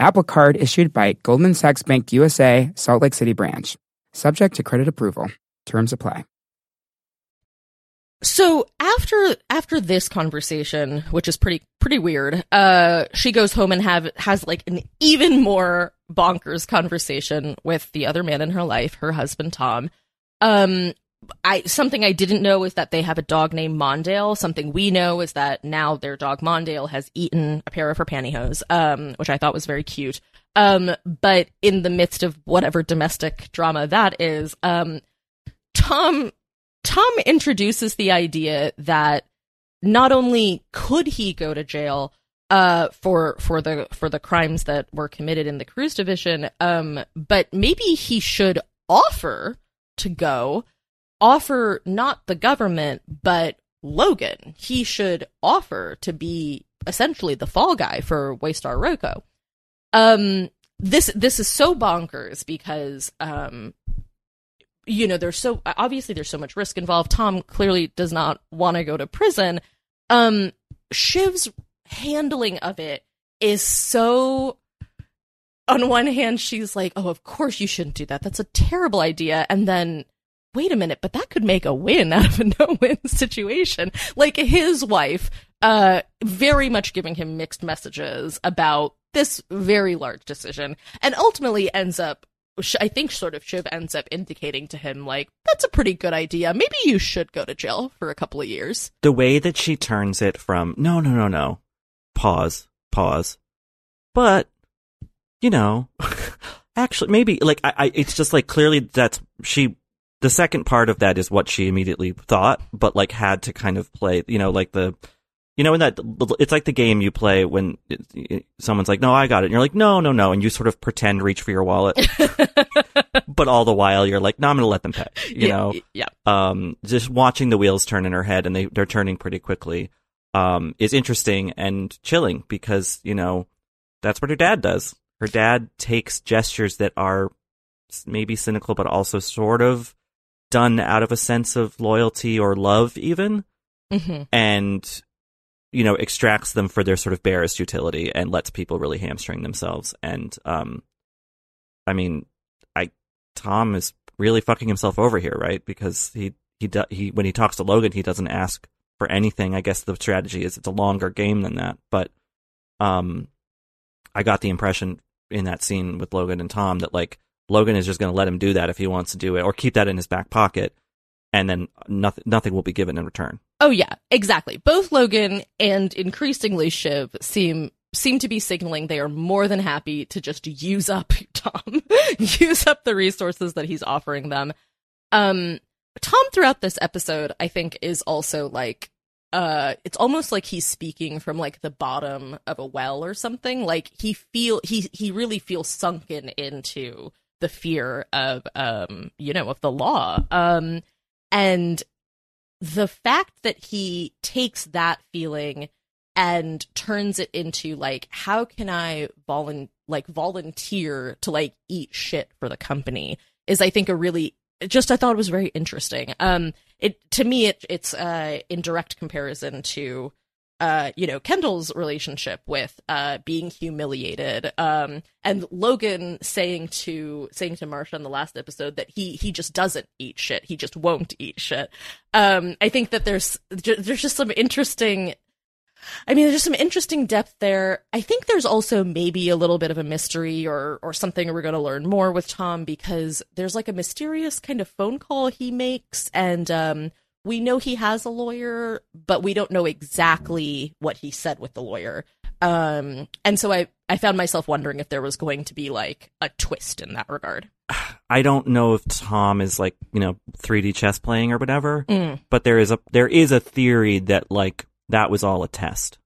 Apple Card issued by Goldman Sachs Bank USA, Salt Lake City branch. Subject to credit approval. Terms apply. So after after this conversation, which is pretty pretty weird, uh, she goes home and have has like an even more bonkers conversation with the other man in her life, her husband Tom. Um, I something I didn't know is that they have a dog named Mondale. Something we know is that now their dog Mondale has eaten a pair of her pantyhose, um, which I thought was very cute. Um, but in the midst of whatever domestic drama that is, um, Tom Tom introduces the idea that not only could he go to jail uh, for for the for the crimes that were committed in the cruise division, um, but maybe he should offer to go, offer not the government but Logan. He should offer to be essentially the fall guy for Waystar Royco. Um, this this is so bonkers because um, you know, there's so obviously there's so much risk involved. Tom clearly does not want to go to prison. Um, Shiv's handling of it is so. On one hand, she's like, "Oh, of course you shouldn't do that. That's a terrible idea." And then, wait a minute, but that could make a win out of a no-win situation. Like his wife, uh, very much giving him mixed messages about this very large decision, and ultimately ends up I think sort of Shiv ends up indicating to him, like, that's a pretty good idea. Maybe you should go to jail for a couple of years. The way that she turns it from, no, no, no, no, pause, pause. But, you know, actually, maybe, like, I, I, it's just like clearly that's, she, the second part of that is what she immediately thought, but like had to kind of play, you know, like the, you know, in that it's like the game you play when it, it, someone's like, "No, I got it," and you're like, "No, no, no," and you sort of pretend reach for your wallet, but all the while you're like, "No, I'm going to let them pay." You yeah, know, yeah. Um, just watching the wheels turn in her head, and they they're turning pretty quickly, um, is interesting and chilling because you know that's what her dad does. Her dad takes gestures that are maybe cynical, but also sort of done out of a sense of loyalty or love, even. Mm-hmm. And you know, extracts them for their sort of barest utility and lets people really hamstring themselves. And, um, I mean, I, Tom is really fucking himself over here, right? Because he, he, do, he, when he talks to Logan, he doesn't ask for anything. I guess the strategy is it's a longer game than that. But, um, I got the impression in that scene with Logan and Tom that like Logan is just going to let him do that if he wants to do it or keep that in his back pocket and then nothing nothing will be given in return. Oh yeah, exactly. Both Logan and increasingly Shiv seem seem to be signaling they are more than happy to just use up Tom, use up the resources that he's offering them. Um, Tom throughout this episode, I think, is also like uh it's almost like he's speaking from like the bottom of a well or something like he feel he he really feels sunken into the fear of um you know of the law. Um and the fact that he takes that feeling and turns it into like how can i volun like volunteer to like eat shit for the company is i think a really just i thought it was very interesting. Um it to me it it's uh in direct comparison to uh you know kendall's relationship with uh being humiliated um and logan saying to saying to Marcia in the last episode that he he just doesn't eat shit he just won't eat shit um i think that there's there's just some interesting I mean, there's some interesting depth there. I think there's also maybe a little bit of a mystery or or something we're going to learn more with Tom because there's like a mysterious kind of phone call he makes, and um, we know he has a lawyer, but we don't know exactly what he said with the lawyer. Um, and so I I found myself wondering if there was going to be like a twist in that regard. I don't know if Tom is like you know 3D chess playing or whatever, Mm. but there is a there is a theory that like that was all a test.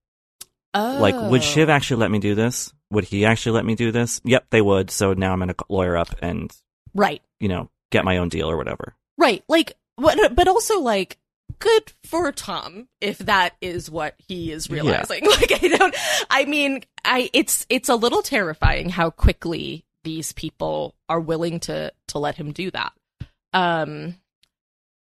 Oh, Like, would Shiv actually let me do this? Would he actually let me do this? Yep, they would. So now I'm going to lawyer up and right? you know get my own deal or whatever. Right. Like, but, but also like, good for Tom if that is what he is Yeah. realizing. Like, I don't, I mean, I, it's, it's a little terrifying how quickly these people are willing to, to let him do that. Um,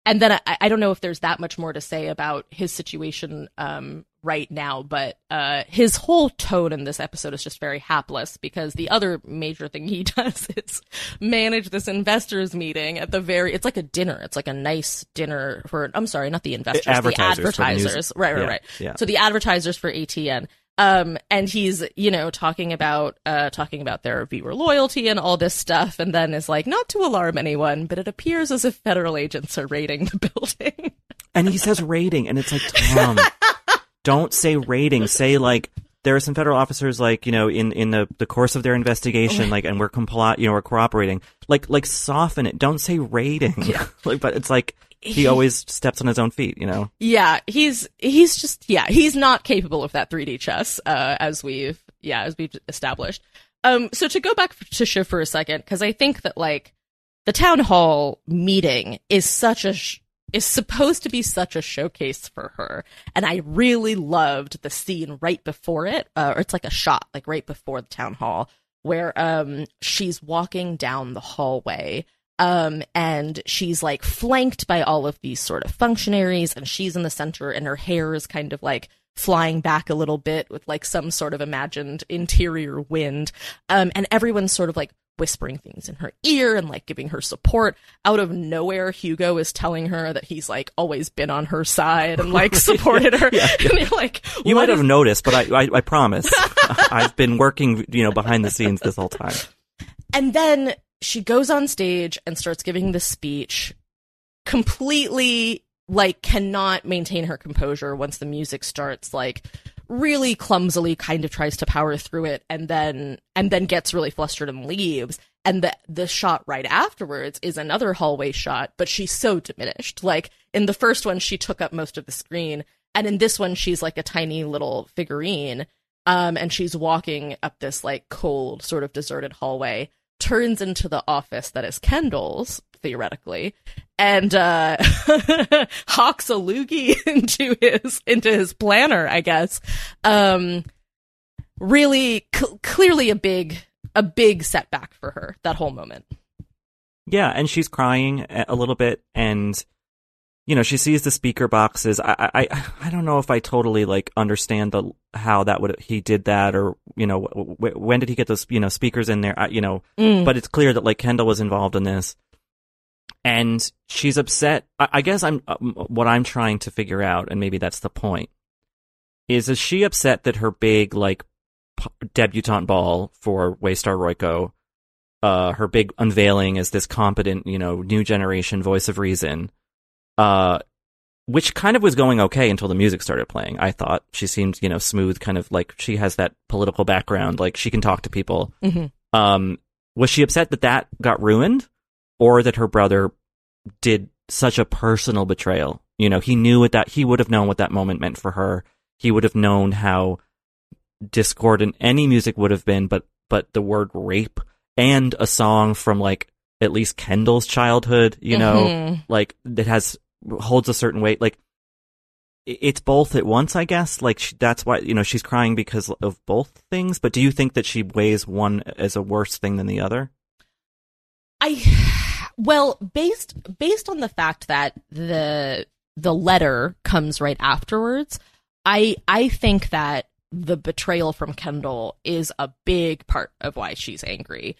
and then I, I don't know if there's that much more to say about his situation um, right now, but uh, his whole tone in this episode is just very hapless because the other major thing he does is manage this investors meeting at the very. It's like a dinner. It's like a nice dinner for. I'm sorry, not the investors, advertisers the the advertisers. right, right, Yeah, right. yeah. So the advertisers for ATN. Um, and he's, you know, talking about, uh, talking about their viewer loyalty and all this stuff, and then is like, not to alarm anyone, but it appears as if federal agents are raiding the building. And he says raiding, and it's like Tom, don't say raiding. Say like there are some federal officers like you know in in the the course of their investigation, like and we're compli- you know we're cooperating. Like like soften it. Don't say rating. like, but it's like he always steps on his own feet. You know. yeah, he's, he's just, yeah, he's not capable of that 3D chess, uh, as we've, yeah, as we've established. Um, so to go back to Shiv for a second, because I think that like the town hall meeting is such a sh- is supposed to be such a showcase for her, and I really loved the scene right before it, uh, or it's like a shot like right before the town hall where um she's walking down the hallway. Um, and she's like flanked by all of these sort of functionaries, and she's in the center, and her hair is kind of like flying back a little bit with like some sort of imagined interior wind. Um, and everyone's sort of like whispering things in her ear and like giving her support. Out of nowhere, Hugo is telling her that he's like always been on her side and like supported her. And you're like, You might have is- noticed, but I, I, I promise, I've been working, you know, behind the scenes this whole time. And then she goes on stage and starts giving this speech, completely like cannot maintain her composure once the music starts, like really clumsily kind of tries to power through it and then and then gets really flustered and leaves. And the the shot right afterwards is another hallway shot, but she's so diminished. Like in the first one, she took up most of the screen, and in this one, she's like a tiny little figurine. Um, and she's walking up this like cold, sort of deserted hallway, turns into the office that is Kendall's, theoretically, and uh hawks a loogie into his into his planner, I guess. Um really cl- clearly a big a big setback for her that whole moment. Yeah, and she's crying a little bit, and you know she sees the speaker boxes. I, I, I- don't know if I totally like understand the how that would he did that, or you know w- w- when did he get those you know speakers in there? I, you know, Mm. but it's clear that like Kendall was involved in this, and she's upset. I, I guess I'm um, what I'm trying to figure out, and maybe that's the point. Is is she upset that her big like p- debutante ball for Waystar Royco uh, her big unveiling as this competent, you know, new generation voice of reason, uh, which kind of was going okay until the music started playing. I thought she seemed, you know, smooth, kind of like she has that political background, like she can talk to people. Mhm. Um, was she upset that that got ruined, or that her brother did such a personal betrayal You know, he knew what that he would have known what that moment meant for her. He would have known how discordant any music would have been, but but the word rape and a song from like at least Kendall's childhood, you know, Mhm. like that has holds a certain weight. Like it's both at once, I guess. Like she, that's why you know she's crying because of both things. But do you think that she weighs one as a worse thing than the other? I well, based based on the fact that the the letter comes right afterwards, I I think that the betrayal from Kendall is a big part of why she's angry.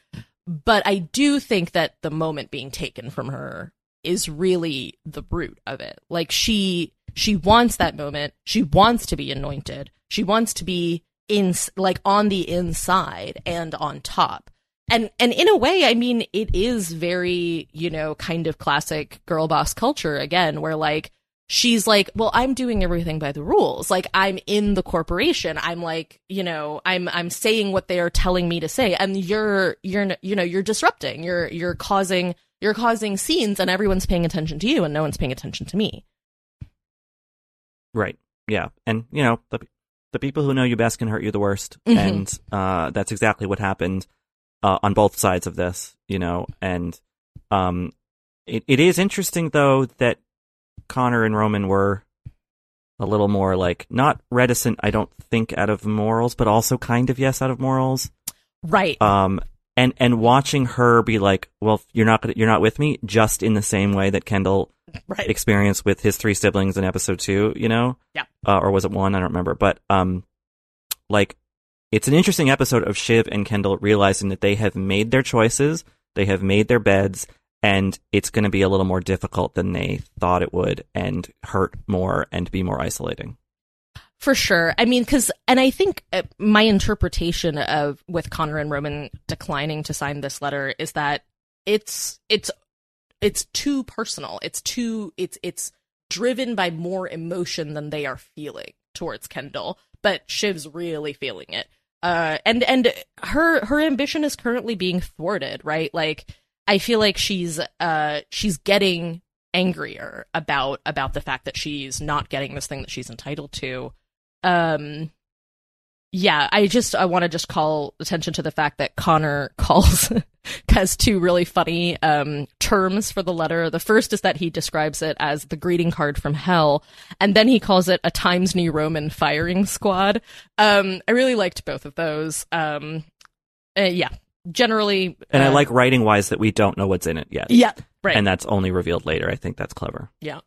But I do think that the moment being taken from her is really the root of it. Like she she wants that moment. She wants to be anointed. She wants to be in like on the inside and on top and and in a way i mean it is very you know kind of classic girl boss culture again where like she's like well i'm doing everything by the rules like i'm in the corporation i'm like you know i'm i'm saying what they are telling me to say and you're you're you know you're disrupting you're you're causing you're causing scenes and everyone's paying attention to you and no one's paying attention to me Right. Yeah. And you know the the people who know you best can hurt you the worst, Mhm. and uh, that's exactly what happened uh, on both sides of this. You know, and um, it it is interesting though that Connor and Roman were a little more like not reticent. I don't think out of morals, but also kind of yes out of morals. right Um, and and watching her be like, well, you're not gonna, you're not with me, just in the same way that Kendall right experience with his three siblings in episode two, you know? Yeah. Uh, or was it one? I don't remember. But, um, like, it's an interesting episode of Shiv and Kendall realizing that they have made their choices, they have made their beds, and it's going to be a little more difficult than they thought it would and hurt more and be more isolating. For sure. I mean, because, and I think uh, my interpretation of with Connor and Roman declining to sign this letter is that it's it's it's too personal. It's too it's it's driven by more emotion than they are feeling towards Kendall. But Shiv's really feeling it. Uh, and and her her ambition is currently being thwarted. Right? Like I feel like she's uh she's getting angrier about about the fact that she's not getting this thing that she's entitled to. Um yeah i just i want to just call attention to the fact that connor calls has two really funny um terms for the letter. The first is that he describes it as the greeting card from hell and then he calls it a times new roman firing squad. Um i really liked both of those. Um uh, yeah generally And I uh, like writing wise that we don't know what's in it yet. yeah right And that's only revealed later. I think that's clever. Yeah.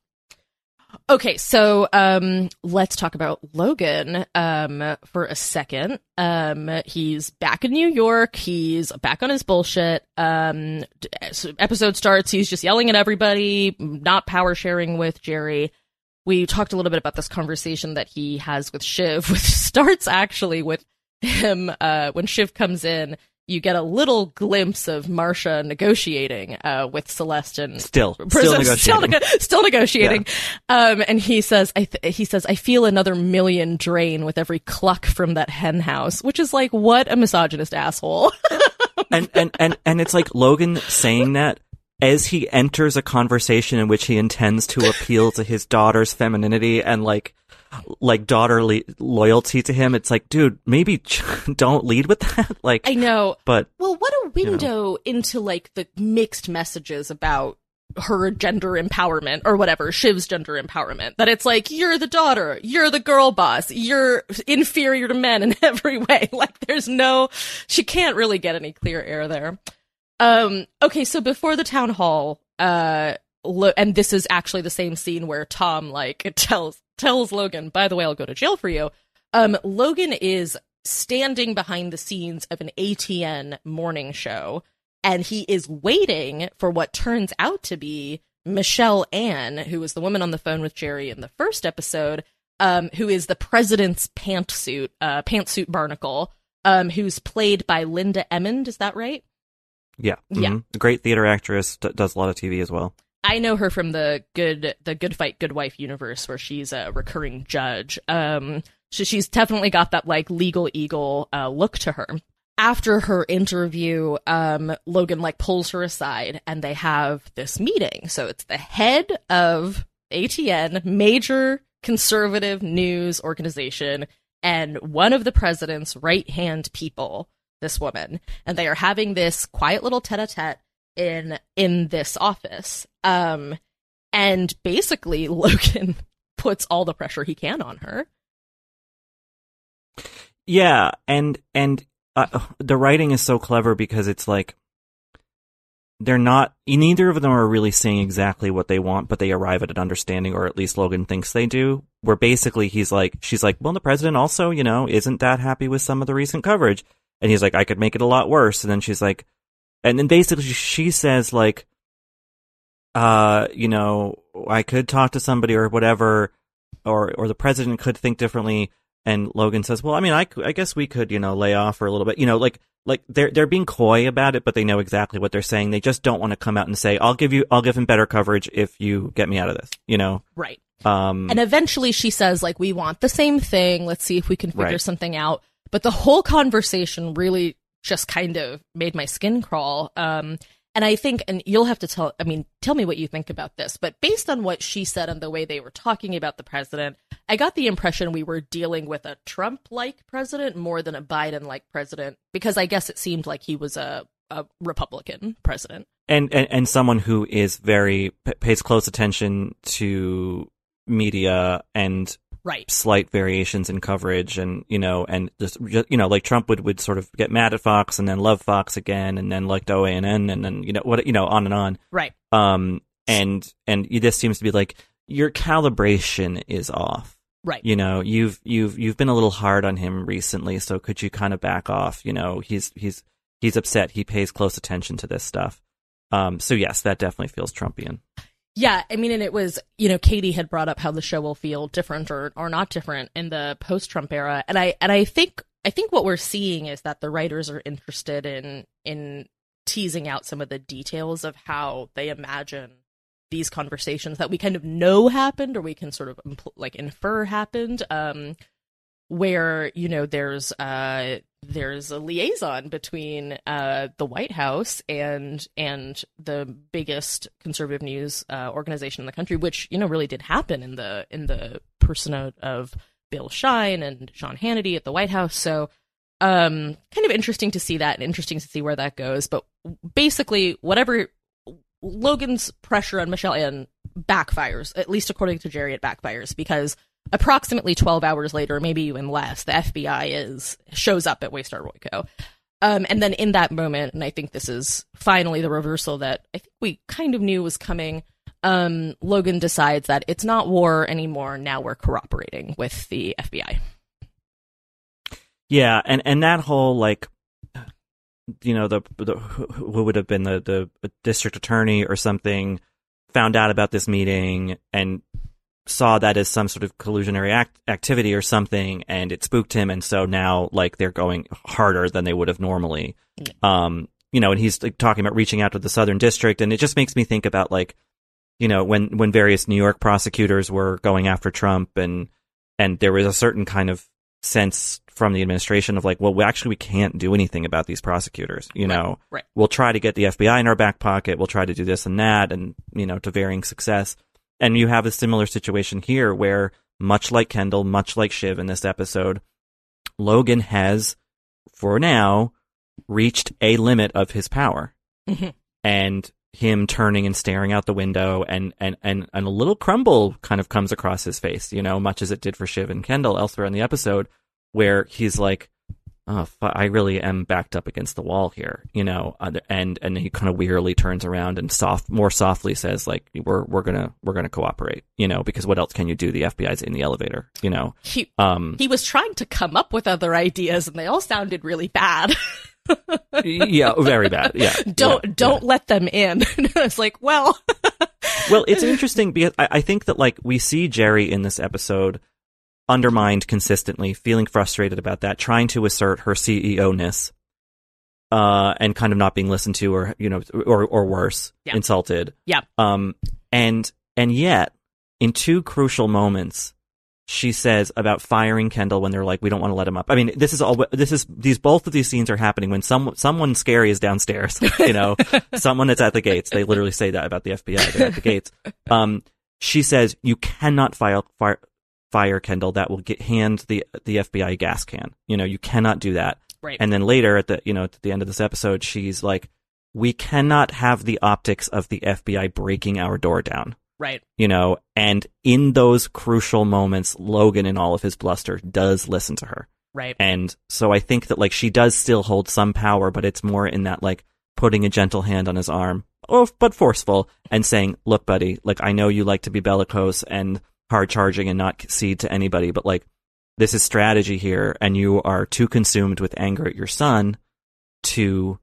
Okay, so um let's talk about Logan um for a second. Um he's back in New York. He's back on his bullshit. Um so episode starts, he's just yelling at everybody, not power sharing with Gerri. We talked a little bit about this conversation that he has with Shiv, which starts actually with him uh when Shiv comes in you get a little glimpse of Marcia negotiating uh, with Celeste and Still, still Still, negotiating. nego- still negotiating. Um, and he says, I th- he says, I feel another million drain with every cluck from that hen house, which is like, what a misogynist asshole. and and and and it's like Logan saying that as he enters a conversation in which he intends to appeal to his daughter's femininity and like like daughterly loyalty to him it's like dude maybe don't lead with that like I know. but Well, what a window into like the mixed messages about her gender empowerment or whatever, Shiv's gender empowerment. That it's like, you're the daughter, you're the girl boss, you're inferior to men in every way. Like there's no, she can't really get any clear air there. Um, okay, so before the town hall, uh, lo- and this is actually the same scene where Tom like tells tells Logan, by the way, I'll go to jail for you. Um, Logan is standing behind the scenes of an ATN morning show, and he is waiting for what turns out to be Michelle Ann, who was the woman on the phone with Gerri in the first episode, um, who is the president's pantsuit, uh, pantsuit barnacle, um, who's played by Linda Emmond. Is that right? yeah Yeah. mhm. great theater actress d- does a lot of TV as well I know her from the good the Good Fight Good Wife universe where she's a recurring judge. Um so she's definitely got that like legal eagle uh look to her. After her interview, um Logan like pulls her aside and they have this meeting. So it's the head of ATN, major conservative news organization, and one of the president's right hand people, this woman, and they are having this quiet little tete a tete in in this office. Um, and basically Logan puts all the pressure he can on her. Yeah, and and uh, the writing is so clever because it's like they're not neither of them are really saying exactly what they want but they arrive at an understanding or at least logan thinks they do where basically he's like she's like well the president also you know isn't that happy with some of the recent coverage and he's like i could make it a lot worse and then she's like and then basically she says like uh you know i could talk to somebody or whatever or or the president could think differently and logan says well i mean i, I guess we could you know lay off for a little bit you know like like they're they're being coy about it, but they know exactly what they're saying. They just don't want to come out and say, "I'll give you, I'll give him better coverage if you get me out of this." You know, right? Um, and eventually she says, "Like we want the same thing. Let's see if we can figure Right. something out." But the whole conversation really just kind of made my skin crawl. Um, and I think, and you'll have to tell, I mean, tell me what you think about this. But based on what she said and the way they were talking about the president, I got the impression we were dealing with a Trump like president more than a Biden like president, because I guess it seemed like he was a, a Republican president. and, and and someone who is very pays close attention to media and Right. slight variations in coverage and you know and just you know like Trump would would sort of get mad at Fox and then love Fox again and then liked OANN and then you know what you know on and on Right. um and and this seems to be like your calibration is off Right. you know you've you've you've been a little hard on him recently so could you kind of back off you know he's he's he's upset he pays close attention to this stuff um so yes that definitely feels trumpian Yeah, I mean, and it was, you know, Katie had brought up how the show will feel different or, or not different in the post-Trump era, and I and I think I think what we're seeing is that the writers are interested in in teasing out some of the details of how they imagine these conversations that we kind of know happened or we can sort of impl- like infer happened. Um, where you know there's uh there's a liaison between uh the White House and and the biggest conservative news uh, organization in the country, which you know really did happen in the in the persona of Bill Shine and Sean Hannity at the White House. So um kind of interesting to see that and interesting to see where that goes. But basically, whatever Logan's pressure on Michelle Ann backfires, at least according to Gerri, it backfires because approximately 12 hours later, maybe even less, the FBI is shows up at Waystar Royco. Um, and then in that moment, and I think this is finally the reversal that I think we kind of knew was coming. Um, Logan decides that it's not war anymore. Now we're cooperating with the FBI. Yeah, and and that whole like, you know, the the who would have been the the district attorney or something found out about this meeting and saw that as some sort of collusionary act- activity or something, and it spooked him, and so now like they're going harder than they would have normally. Um, you know, and he's like, talking about reaching out to the Southern District, and it just makes me think about like, you know, when when various New York prosecutors were going after Trump, and and there was a certain kind of sense from the administration of like, well, we actually we can't do anything about these prosecutors. You know, right. we'll try to get the FBI in our back pocket. We'll try to do this and that, and you know, to varying success. And you have a similar situation here where, much like Kendall, much like Shiv in this episode, Logan has, for now, reached a limit of his power. Mhm. And him turning and staring out the window and, and, and, and a little crumble kind of comes across his face, you know, much as it did for Shiv and Kendall elsewhere in the episode, where he's like, oh, I really am backed up against the wall here, you know, and, and he kind of wearily turns around and soft, more softly says like, we're, we're gonna, we're gonna cooperate, you know, because what else can you do? The FBI's in the elevator, you know, He, um, he was trying to come up with other ideas and they all sounded really bad. yeah, very bad. Yeah. don't yeah, don't let them in. it's like, well, well, it's interesting because I, I think that like we see Gerri in this episode undermined consistently, feeling frustrated about that, trying to assert her CEO ness, uh, and kind of not being listened to, or you know, or or worse, Yeah. insulted. Yeah. Um, and and yet, in two crucial moments, she says about firing Kendall when they're like, we don't want to let him up. I mean, this is all. This is these both of these scenes are happening when some someone scary is downstairs. You know, someone that's at the gates. They literally say that about the FBI. They're at the gates. Um, she says you cannot file fire, fire Kendall. That will get hand the the FBI gas can. You know, you cannot do that. Right. And then later at the you know at the end of this episode, she's like, we cannot have the optics of the FBI breaking our door down. right. You know, and in those crucial moments, Logan, in all of his bluster, does listen to her. Right. And so I think that like she does still hold some power, but it's more in that like putting a gentle hand on his arm, oh, but forceful, and saying, "Look, buddy, like I know you like to be bellicose and hard charging and not cede to anybody, but like this is strategy here, and you are too consumed with anger at your son to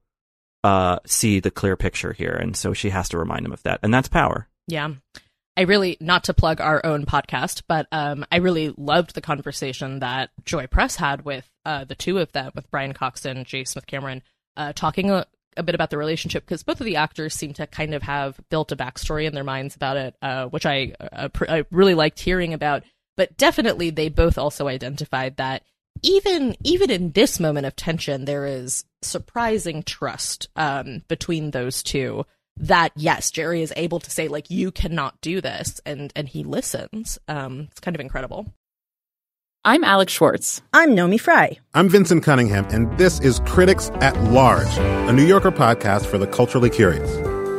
uh see the clear picture here." And so she has to remind him of that, and that's power. Yeah. I really, not to plug our own podcast, but um, I really loved the conversation that Joy Press had with uh, the two of them, with Brian Cox and J. Smith-Cameron, uh, talking a, bit about the relationship because both of the actors seem to kind of have built a backstory in their minds about it, uh, which I, uh, pr- I really liked hearing about. But definitely, they both also identified that even even in this moment of tension, there is surprising trust um, between those two that yes, Gerri is able to say like you cannot do this, and and he listens. Um, it's kind of incredible. I'm Alex Schwartz. I'm Naomi Fry. I'm Vinson Cunningham, and this is Critics at Large, a New Yorker podcast for the culturally curious.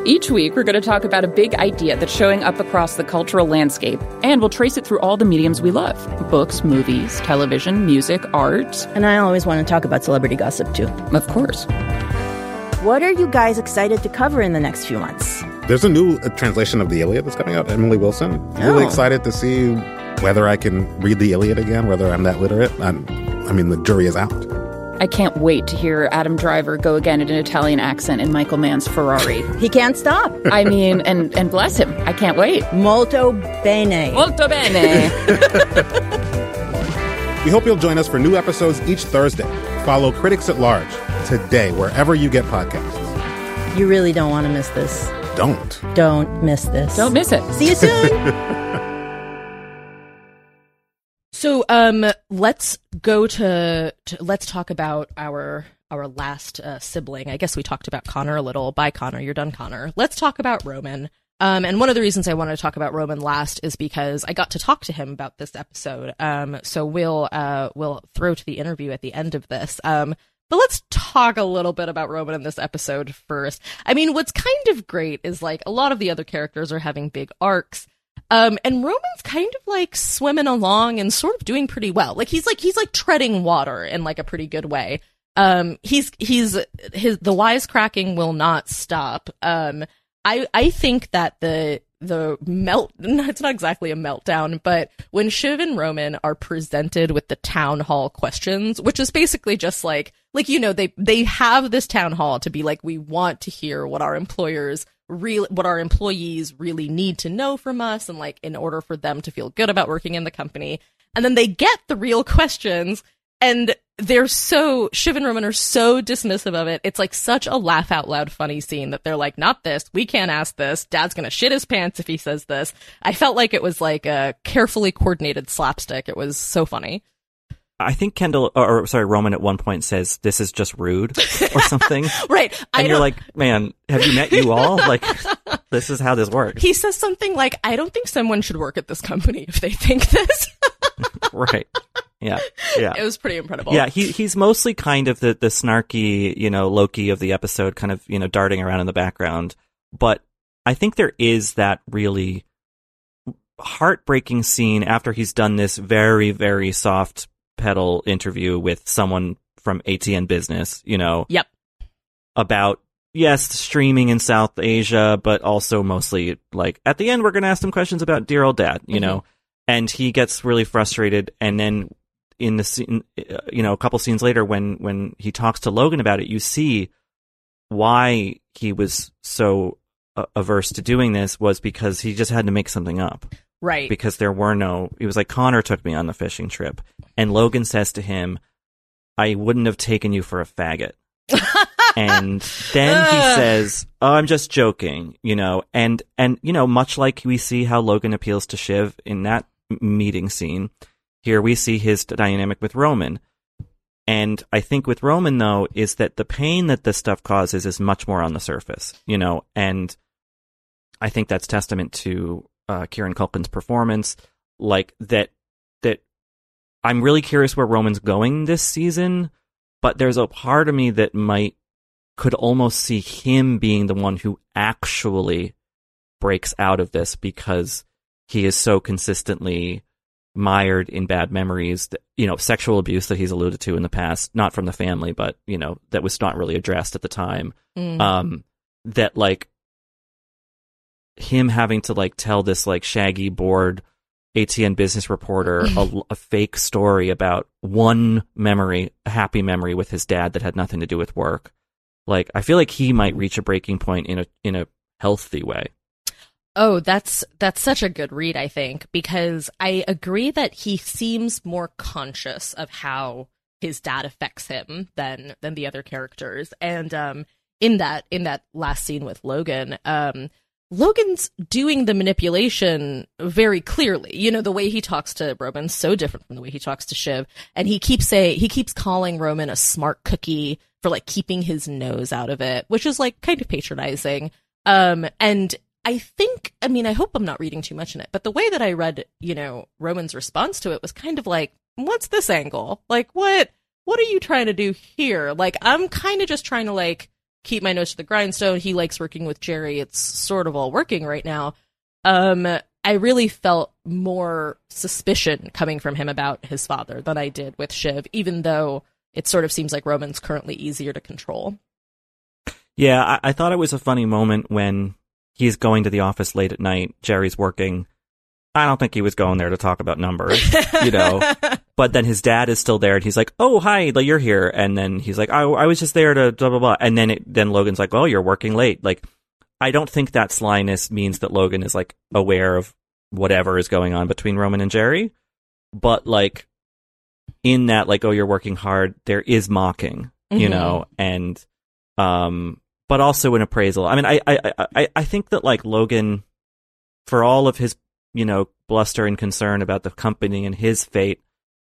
Each week, we're going to talk about a big idea that's showing up across the cultural landscape, and we'll trace it through all the mediums we love books, movies, television, music, art. And I always want to talk about celebrity gossip too. Of course. What are you guys excited to cover in the next few months? There's a new uh, translation of the Iliad that's coming out, Emily Wilson. Really Oh. excited to see whether I can read the Iliad again, whether I'm that literate. I'm, I mean, the jury is out. I can't wait to hear Adam Driver go again in an Italian accent in Michael Mann's Ferrari. He can't stop. I mean, and, and bless him. I can't wait. Molto bene. Molto bene. We hope you'll join us for new episodes each Thursday. Follow Critics at Large today, wherever you get podcasts. You really don't want to miss this. Don't. Don't miss this. Don't miss it. See you soon. So um, let's go to, to let's talk about our our last uh, sibling. I guess we talked about Connor a little. Bye, Connor. You're done, Connor. Let's talk about Roman. Um, and one of the reasons I wanted to talk about Roman last is because I got to talk to him about this episode. Um, so we'll uh, we'll throw to the interview at the end of this. Um, but let's talk a little bit about Roman in this episode first. I mean, what's kind of great is like a lot of the other characters are having big arcs. Um, and Roman's kind of like swimming along and sort of doing pretty well. Like he's like he's like treading water in like a pretty good way. Um, he's he's his the wisecracking will not stop. Um, I I think that the the melt it's not exactly a meltdown, but when Shiv and Roman are presented with the town hall questions, which is basically just like like you know they they have this town hall to be like we want to hear what our employers real what our employees really need to know from us and like in order for them to feel good about working in the company. And then they get the real questions and they're so Shiv and Roman are so dismissive of it. It's like such a laugh out loud funny scene that they're like, not this, we can't ask this. Dad's gonna shit his pants if he says this. I felt like it was like a carefully coordinated slapstick. It was so funny. I think Kendall, or, or sorry, Roman at one point says, "This is just rude" or something. Right. I and you're don't- like, man, have you met you all? Like, this is how this works, he says something like, I don't think someone should work at this company if they think this. right? Yeah, yeah. it was pretty incredible. Yeah, he he's mostly kind of the the snarky, you know, Loki of the episode, kind of you know darting around in the background. But I think there is that really heartbreaking scene after he's done this very very soft pedal interview with someone from ATN Business, you know, Yep. about yes, streaming in South Asia, but also mostly like at the end we're going to ask some questions about dear old dad, you Mhm. know. And he gets really frustrated and then in the scene you know, a couple scenes later when when he talks to Logan about it, you see why he was so uh, averse to doing this was because he just had to make something up. Right. because there were no it was like Connor took me on the fishing trip and Logan says to him I wouldn't have taken you for a faggot. And then he says oh I'm just joking you know and and you know much like we see how Logan appeals to Shiv in that meeting scene here we see his dynamic with Roman. And I think with Roman though is that the pain that this stuff causes is much more on the surface you know and I think that's testament to uh, Kieran Culkin's performance, like that that I'm really curious where Roman's going this season, but there's a part of me that might could almost see him being the one who actually breaks out of this because he is so consistently mired in bad memories that, you know sexual abuse that he's alluded to in the past not from the family but you know that was not really addressed at the time Mm. um that like him having to like tell this like shaggy bored ATN business reporter a, a fake story about one memory, a happy memory with his dad that had nothing to do with work. Like I feel like he might reach a breaking point in a in a healthy way. Oh, that's that's such a good read, I think, because I agree that he seems more conscious of how his dad affects him than than the other characters. And um in that in that last scene with Logan, um Logan's doing the manipulation very clearly. You know, the way he talks to Roman's so different from the way he talks to Shiv. And he keeps say he keeps calling Roman a smart cookie for like keeping his nose out of it, which is like kind of patronizing. Um and I think I mean I hope I'm not reading too much in it, but the way that I read, you know, Roman's response to it was kind of like, what's this angle? Like what what are you trying to do here? Like I'm kind of just trying to like keep my nose to the grindstone. He likes working with Gerri. It's sort of all working right now. Um, I really felt more suspicion coming from him about his father than I did with Shiv, even though it sort of seems like Roman's currently easier to control. Yeah, I, I thought it was a funny moment when he's going to the office late at night. Gerri's working. I don't think he was going there to talk about numbers, you know. but then his dad is still there, and he's like, "Oh, hi, like, you're here." And then he's like, "I, I was just there to blah blah blah." And then it, then Logan's like, "Oh, you're working late." Like, I don't think that slyness means that Logan is like aware of whatever is going on between Roman and Gerri, but like in that, like, "Oh, you're working hard," there is mocking, you Mhm. know, and um, but also an appraisal. I mean, I I I I think that like Logan, for all of his you know bluster and concern about the company and his fate,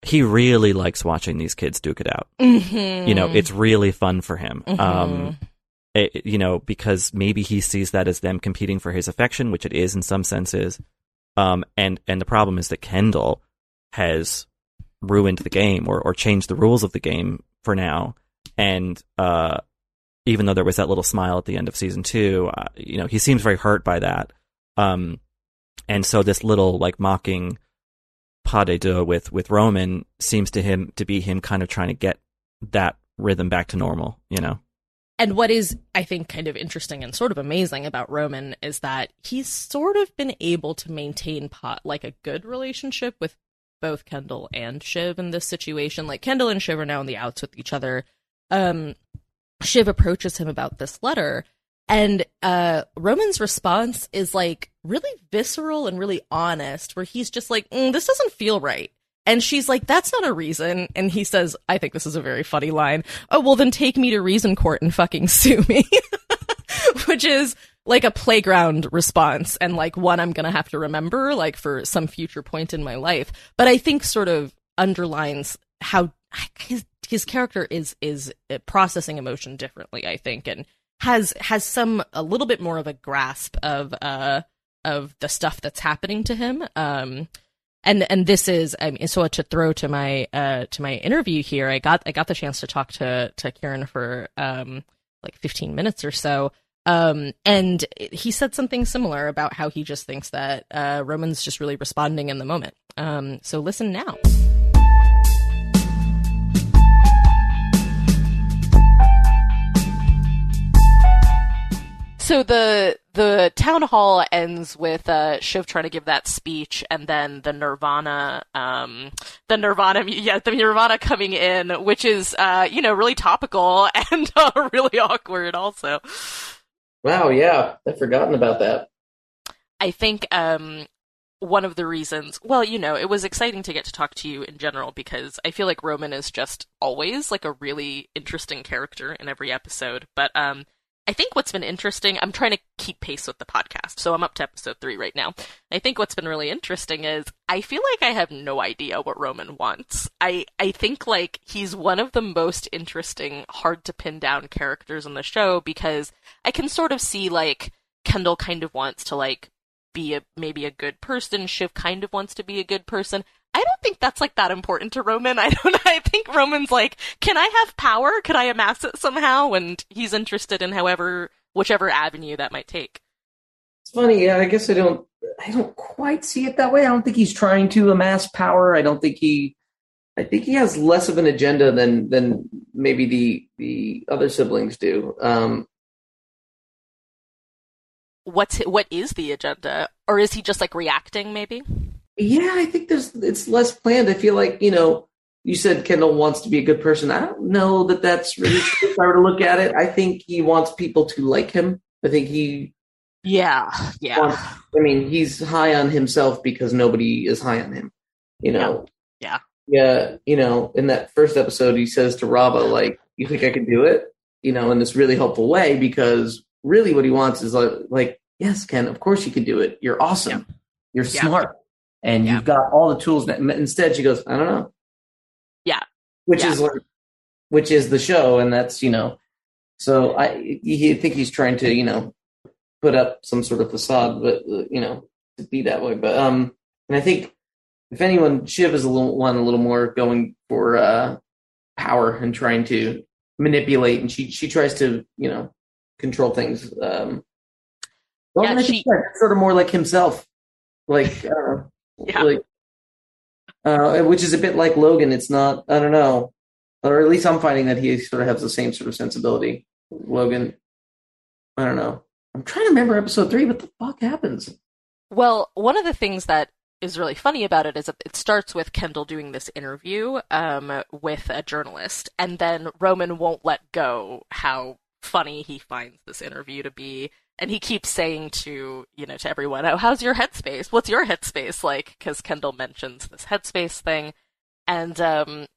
he really likes watching these kids duke it out. Mm-hmm. You know, it's really fun for him. Mhm. Um, it, you know, because maybe he sees that as them competing for his affection, which it is in some senses. Um, and and the problem is that Kendall has ruined the game or or changed the rules of the game for now. And uh, even though there was that little smile at the end of season two, uh, you know, he seems very hurt by that. Um, and so this little like mocking pas de deux with with Roman seems to him to be him kind of trying to get that rhythm back to normal. You know. And what is, I think, kind of interesting and sort of amazing about Roman is that he's sort of been able to maintain pot like a good relationship with both Kendall and Shiv in this situation. Like Kendall and Shiv are now on the outs with each other. Um, Shiv approaches him about this letter, and uh, Roman's response is like really visceral and really honest, where he's just like, "Mm, "This doesn't feel right." And she's like, that's not a reason. And he says, I think this is a very funny line. Oh, well, then take me to reason court and fucking sue me. Which is like a playground response and like one I'm going to have to remember, like for some future point in my life. But I think sort of underlines how his, his character is, is uh, processing emotion differently, I think, and has, has some, a little bit more of a grasp of, uh, of the stuff that's happening to him. Um, and and this is I mean, so to throw to my uh to my interview here i got i got the chance to talk to to kieran for um like 15 minutes or so. Um and he said something similar about how he just thinks that uh roman's just really responding in the moment. Um so listen now So the the town hall ends with uh, Shiv trying to give that speech, and then the Nirvana, um, the Nirvana, yeah, the Nirvana coming in, which is uh, you know really topical and uh, really awkward. Also, Wow, yeah, I've forgotten about that. I think um, one of the reasons, well, you know, it was exciting to get to talk to you in general because I feel like Roman is just always like a really interesting character in every episode, but um. I think what's been interesting, I'm trying to keep pace with the podcast, so I'm up to episode three right now. I think what's been really interesting is I feel like I have no idea what Roman wants. I, I think like he's one of the most interesting, hard to pin down characters in the show because I can sort of see like Kendall kind of wants to like be a maybe a good person. Shiv kind of wants to be a good person. I don't think that's like that important to Roman. I don't I think Roman's like, can I have power? Can I amass it somehow? And he's interested in however whichever avenue that might take. It's funny, yeah, I guess I don't I don't quite see it that way. I don't think he's trying to amass power. I don't think he I think he has less of an agenda than than maybe the the other siblings do. Um, What's what is the agenda, or is he just like reacting? Maybe. Yeah, I think there's it's less planned. I feel like you know you said Kendall wants to be a good person. I don't know that that's really true if I were to look at it. I think he wants people to like him. I think he Yeah, yeah, wants, I mean, he's high on himself because nobody is high on him. You know. yeah. Yeah, you know, in that first episode, he says to Rava, like, "You think I can do it?" You know, in this really helpful way because really what he wants is like, like, yes, Ken, of course you can do it. You're awesome. You're Yeah. smart, and Yeah. you've got all the tools. Instead, she goes, "I don't know," Yeah. which Yeah. is like, which is the show, and that's you know, so I you think he's trying to you know put up some sort of facade, but uh, you know, to be that way. But um, and I think if anyone, Shiv is a little one a little more going for uh power and trying to manipulate, and she she tries to you know control things. Um, well, Yeah, she- sort of more like himself, like know, Yeah. like uh, which is a bit like Logan. It's not, I don't know, or at least I'm finding that he sort of has the same sort of sensibility. Logan, I don't know. I'm trying to remember episode three. What the fuck happens? Well, one of the things that is really funny about it is that it starts with Kendall doing this interview um, with a journalist, and then Roman won't let go how funny he finds this interview to be, and he keeps saying to you know to everyone, "Oh, how's your headspace? What's your headspace like?" Because Kendall mentions this headspace thing, and um,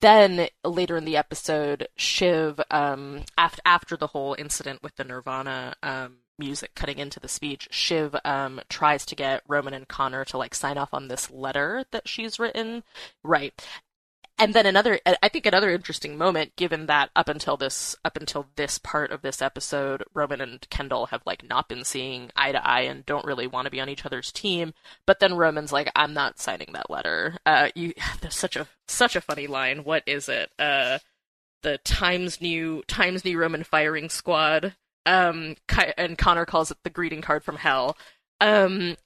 then later in the episode, Shiv, um, after after the whole incident with the Nirvana um, music cutting into the speech, Shiv um, tries to get Roman and Connor to like sign off on this letter that she's written, right? And then another, I think another interesting moment, given that up until this up until this part of this episode, Roman and Kendall have like not been seeing eye to eye and don't really want to be on each other's team. But then Roman's like, "I'm not signing that letter." Uh, you, there's such a such a funny line. What is it? Uh, the Times New Times New Roman firing squad. Um, and Connor calls it the greeting card from hell. Um,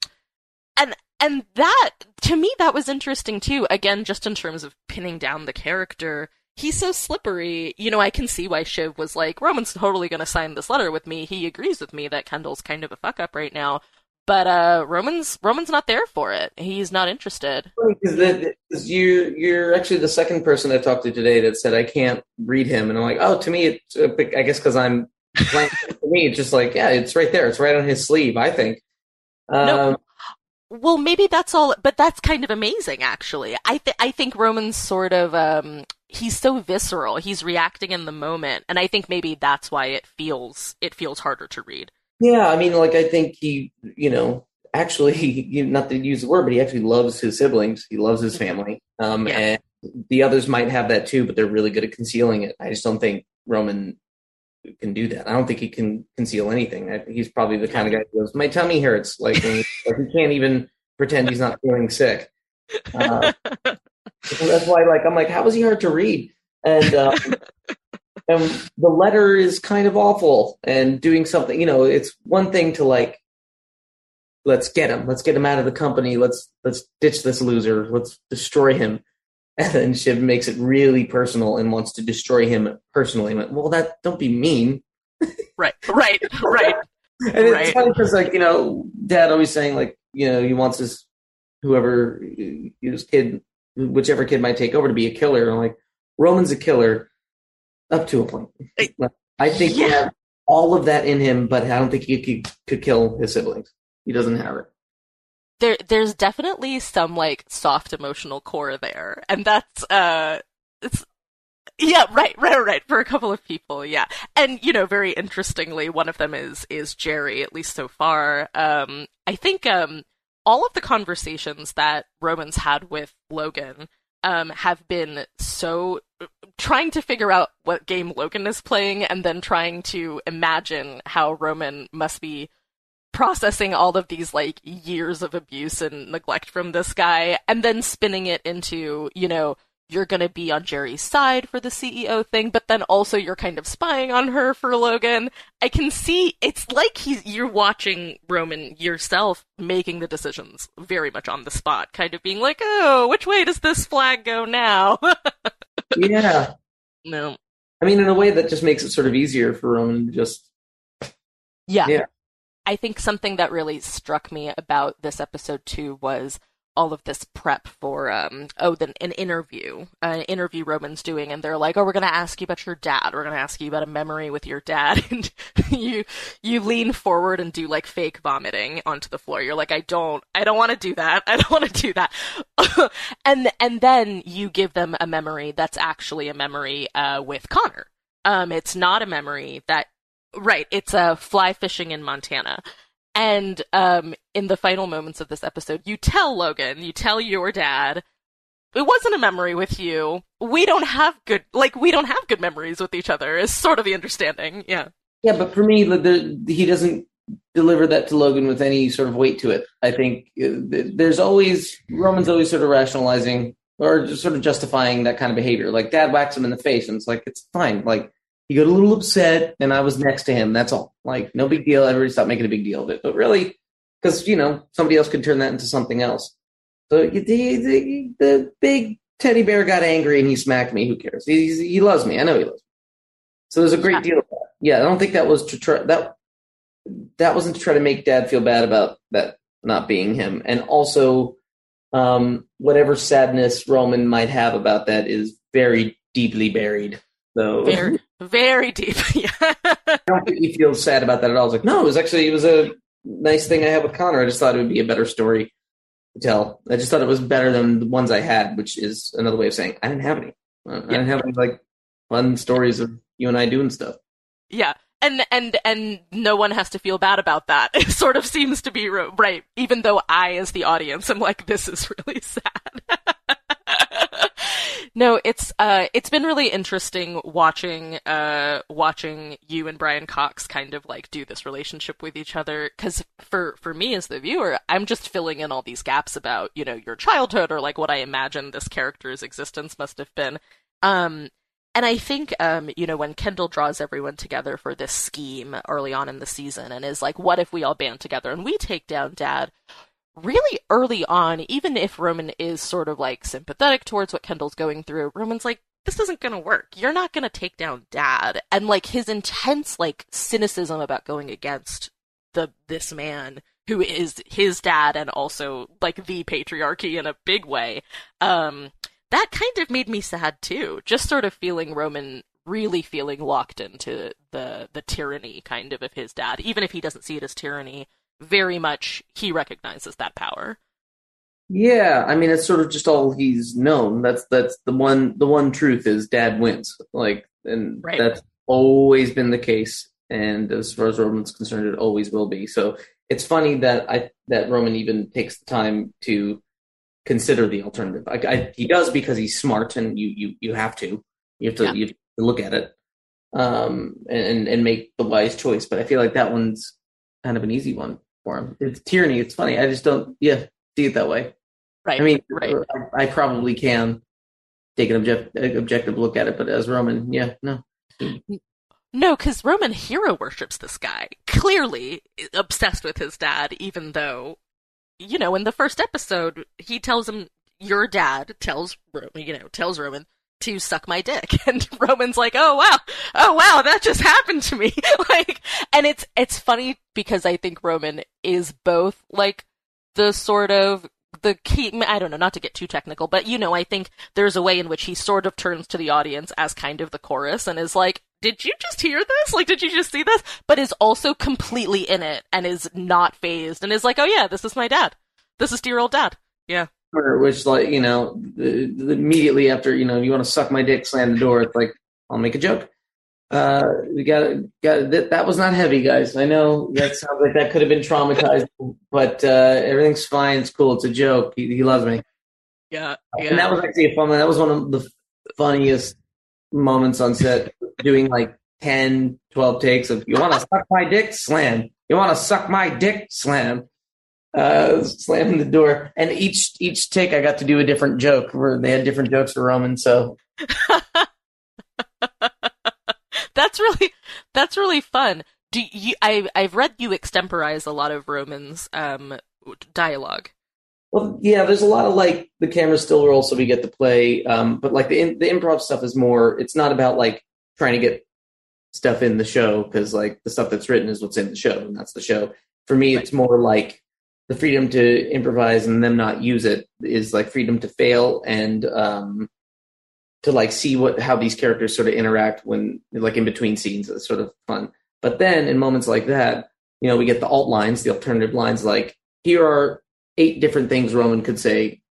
and and that to me that was interesting too. Again, just in terms of pinning down the character. He's so slippery. You know, I can see why Shiv was like, Roman's totally going to sign this letter with me. He agrees with me that Kendall's kind of a fuck up right now. But uh, Roman's Roman's not there for it. He's not interested. Because you you're actually the second person I talked to today that said I can't read him, and I'm like, oh, to me, it's I guess because I'm to me, it's just like, yeah, it's right there. It's right on his sleeve. I think. Um, No. Well, maybe that's all, but that's kind of amazing, actually. I th- I think Roman's sort of um, he's so visceral. He's reacting in the moment, and I think maybe that's why it feels it feels harder to read. Yeah, I mean, like I think he, you know, actually, you not to use the word, but he actually loves his siblings. He loves his family. Um, Yeah. and the others might have that too, but they're really good at concealing it. I just don't think Roman can do that. I don't think he can conceal anything. I, he's probably the kind of guy who goes, "My tummy hurts," like, when, like he can't even pretend he's not feeling sick. Uh, so that's why, like, I'm like, how was he hard to read? And um, and the letter is kind of awful. And doing something, you know, it's one thing to like, let's get him, let's get him out of the company, let's let's ditch this loser, let's destroy him. And then Shiv makes it really personal and wants to destroy him personally. Like, well, that don't be mean. Right, right, right. And it's Right. funny because, like, you know, Dad always saying, like, you know, he wants his whoever his kid, whichever kid might take over, to be a killer. And I'm like, Roman's a killer up to a point. Like, I think he Yeah. all of that in him, but I don't think he could, could kill his siblings. He doesn't have it. There there's definitely some like soft emotional core there. And that's uh it's yeah right right right for a couple of people yeah. And you know very interestingly one of them is is gerri at least so far. Um i think um all of the conversations that romans had with logan um have been so trying to figure out what game logan is playing and then trying to imagine how roman must be processing all of these like years of abuse and neglect from this guy and then spinning it into, you know, you're going to be on Gerri's side for the CEO thing, but then also you're kind of spying on her for Logan. I can see it's like he's you're watching Roman yourself making the decisions very much on the spot, kind of being like, "Oh, which way does this flag go now?" yeah. No. I mean, in a way that just makes it sort of easier for Roman to just. Yeah. Yeah. I think something that really struck me about this episode too was all of this prep for um oh then an interview an interview roman's doing and they're like oh we're going to ask you about your dad. We're going to ask you about a memory with your dad. And you you lean forward and do like fake vomiting onto the floor. You're like i don't i don't want to do that. I don't want to do that. And and then you give them a memory that's actually a memory uh with connor. Um it's not a memory that right it's a fly fishing in montana and um, in the final moments of this episode, you tell Logan, you tell your dad, it wasn't a memory with you. We don't have good, like, we don't have good memories with each other, is sort of the understanding. Yeah. Yeah, but for me, the, he doesn't deliver that to Logan with any sort of weight to it. I think uh, there's always, Roman's always sort of rationalizing or just sort of justifying that kind of behavior. Like, dad whacks him in the face, and it's like, it's fine. Like, he got a little upset, and I was next to him. That's all. Like, no big deal. Everybody stopped making a big deal of it. But really, because you know somebody else could turn that into something else. So the, the, the big teddy bear got angry and he smacked me. Who cares? He he loves me. I know he loves me. So there's a great yeah. deal of that. Yeah, I don't think that was to try that. That wasn't to try to make Dad feel bad about that not being him, and also um, whatever sadness Roman might have about that is very deeply buried. So very, very deep. yeah. I don't think he feels sad about that at all. I was like, no, it was actually it was a nice thing I had with Connor. I just thought it would be a better story to tell. I just thought it was better than the ones I had, which is another way of saying I didn't have any. I didn't have any like fun stories of you and I doing stuff. Yeah. And and and no one has to feel bad about that. It sort of seems to be right, even though I, as the audience, am like, this is really sad. no, it's uh, it's been really interesting watching uh, watching you and Brian Cox kind of like do this relationship with each other. Because for for me as the viewer, I'm just filling in all these gaps about you know your childhood or like what I imagine this character's existence must have been. Um, and I think, um, you know, when Kendall draws everyone together for this scheme early on in the season and is like, what if we all band together and we take down dad? Really early on, even if Roman is sort of like sympathetic towards what Kendall's going through, Roman's like, this isn't gonna work. You're not gonna take down dad. And like his intense like cynicism about going against the this man who is his dad and also like the patriarchy in a big way. Um that kind of made me sad too. Just sort of feeling Roman really feeling locked into the the tyranny kind of of his dad, even if he doesn't see it as tyranny very much he recognizes that power. Yeah, I mean it's sort of just all he's known. That's that's the one the one truth is dad wins. Like and right. that's always been the case and as far as Roman's concerned it always will be. So it's funny that I that Roman even takes the time to consider the alternative. I, I, he does because he's smart and you you you have to. You have to yeah. you have to look at it um and and make the wise choice, but I feel like that one's kind of an easy one for him. It's tyranny. It's funny. I just don't, yeah, see it that way. Right. I mean, right. I, I probably can take an object, objective look at it, but as Roman, yeah, no. No, because Roman hero worships this guy. Clearly obsessed with his dad, even though, you know, in the first episode, he tells him, "Your dad tells Roman, you know tells Roman to suck my dick. And Roman's like, "Oh wow. Oh wow, that just happened to me." like and it's it's funny because I think Roman is both like the sort of the key I don't know, not to get too technical, but you know, I think there's a way in which he sort of turns to the audience as kind of the chorus and is like, "Did you just hear this? Like did you just see this?" but is also completely in it and is not phased and is like, "Oh yeah, this is my dad. This is dear old dad." Yeah which like you know the, the immediately after you know you want to suck my dick slam the door it's like i'll make a joke uh we got got that, that was not heavy guys i know that sounds like that could have been traumatized but uh everything's fine it's cool it's a joke he, he loves me yeah, yeah and that was actually a fun one that was one of the funniest moments on set doing like 10 12 takes of you want to suck my dick slam You want to suck my dick? Slam. Uh, slamming the door, and each each take I got to do a different joke. Where they had different jokes for Roman, so that's really that's really fun. Do you? I I've read you extemporize a lot of Roman's um dialogue. Well, yeah, there's a lot of like the camera still rolls, so we get to play. Um, but like the in, the improv stuff is more. It's not about like trying to get stuff in the show because like the stuff that's written is what's in the show, and that's the show. For me, right. it's more like the freedom to improvise and them not use it is like freedom to fail and um, to like see what how these characters sort of interact when like in between scenes. It's sort of fun. But then in moments like that, you know, we get the alt lines, the alternative lines like here are eight different things Roman could say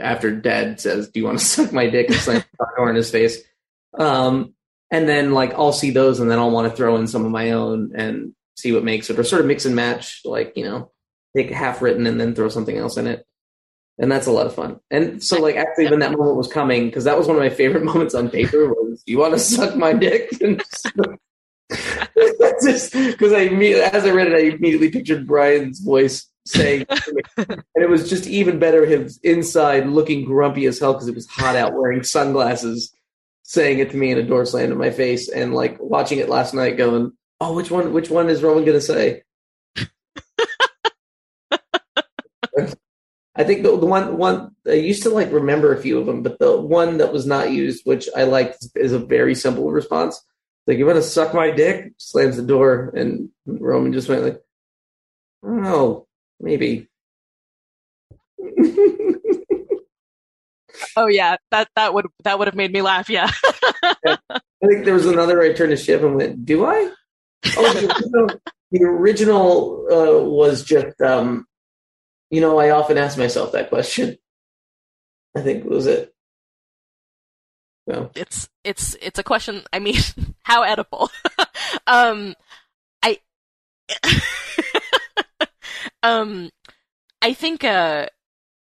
after dad says, Do you want to suck my dick and slam the door in his face? Um, and then like I'll see those and then I'll want to throw in some of my own and see what makes it or sort of mix and match, like, you know, take half written and then throw something else in it. And that's a lot of fun. And so like actually when that moment was coming, because that was one of my favorite moments on paper was you want to suck my dick? just because I as I read it, I immediately pictured Brian's voice saying, and it was just even better. Him inside looking grumpy as hell because it was hot out, wearing sunglasses, saying it to me, and a door slammed in my face, and like watching it last night, going, "Oh, which one? Which one is Roman going to say?" I think the, the one one I used to like remember a few of them, but the one that was not used, which I liked, is a very simple response. Like, you want to suck my dick? Slams the door, and Roman just went like, "Oh, maybe." oh yeah, that that would that would have made me laugh. Yeah. I think there was another I turned to Shiv and went, "Do I?" Oh, the original, the original uh, was just, um, you know, I often ask myself that question. I think was it. No. It's it's it's a question. I mean, how edible? um, I um, I think uh,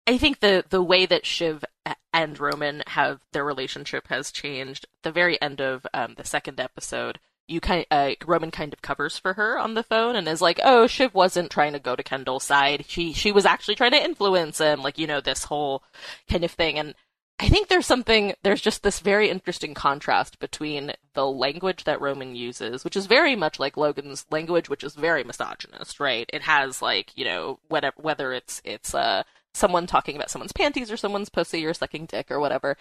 I think the the way that Shiv and Roman have their relationship has changed. the very end of um, the second episode, you kind uh, Roman kind of covers for her on the phone and is like, "Oh, Shiv wasn't trying to go to Kendall's side. She she was actually trying to influence him, like you know this whole kind of thing." And I think there's something, there's just this very interesting contrast between the language that Roman uses, which is very much like Logan's language, which is very misogynist, right? It has like, you know, whatever, whether it's, it's, uh, someone talking about someone's panties or someone's pussy or sucking dick or whatever.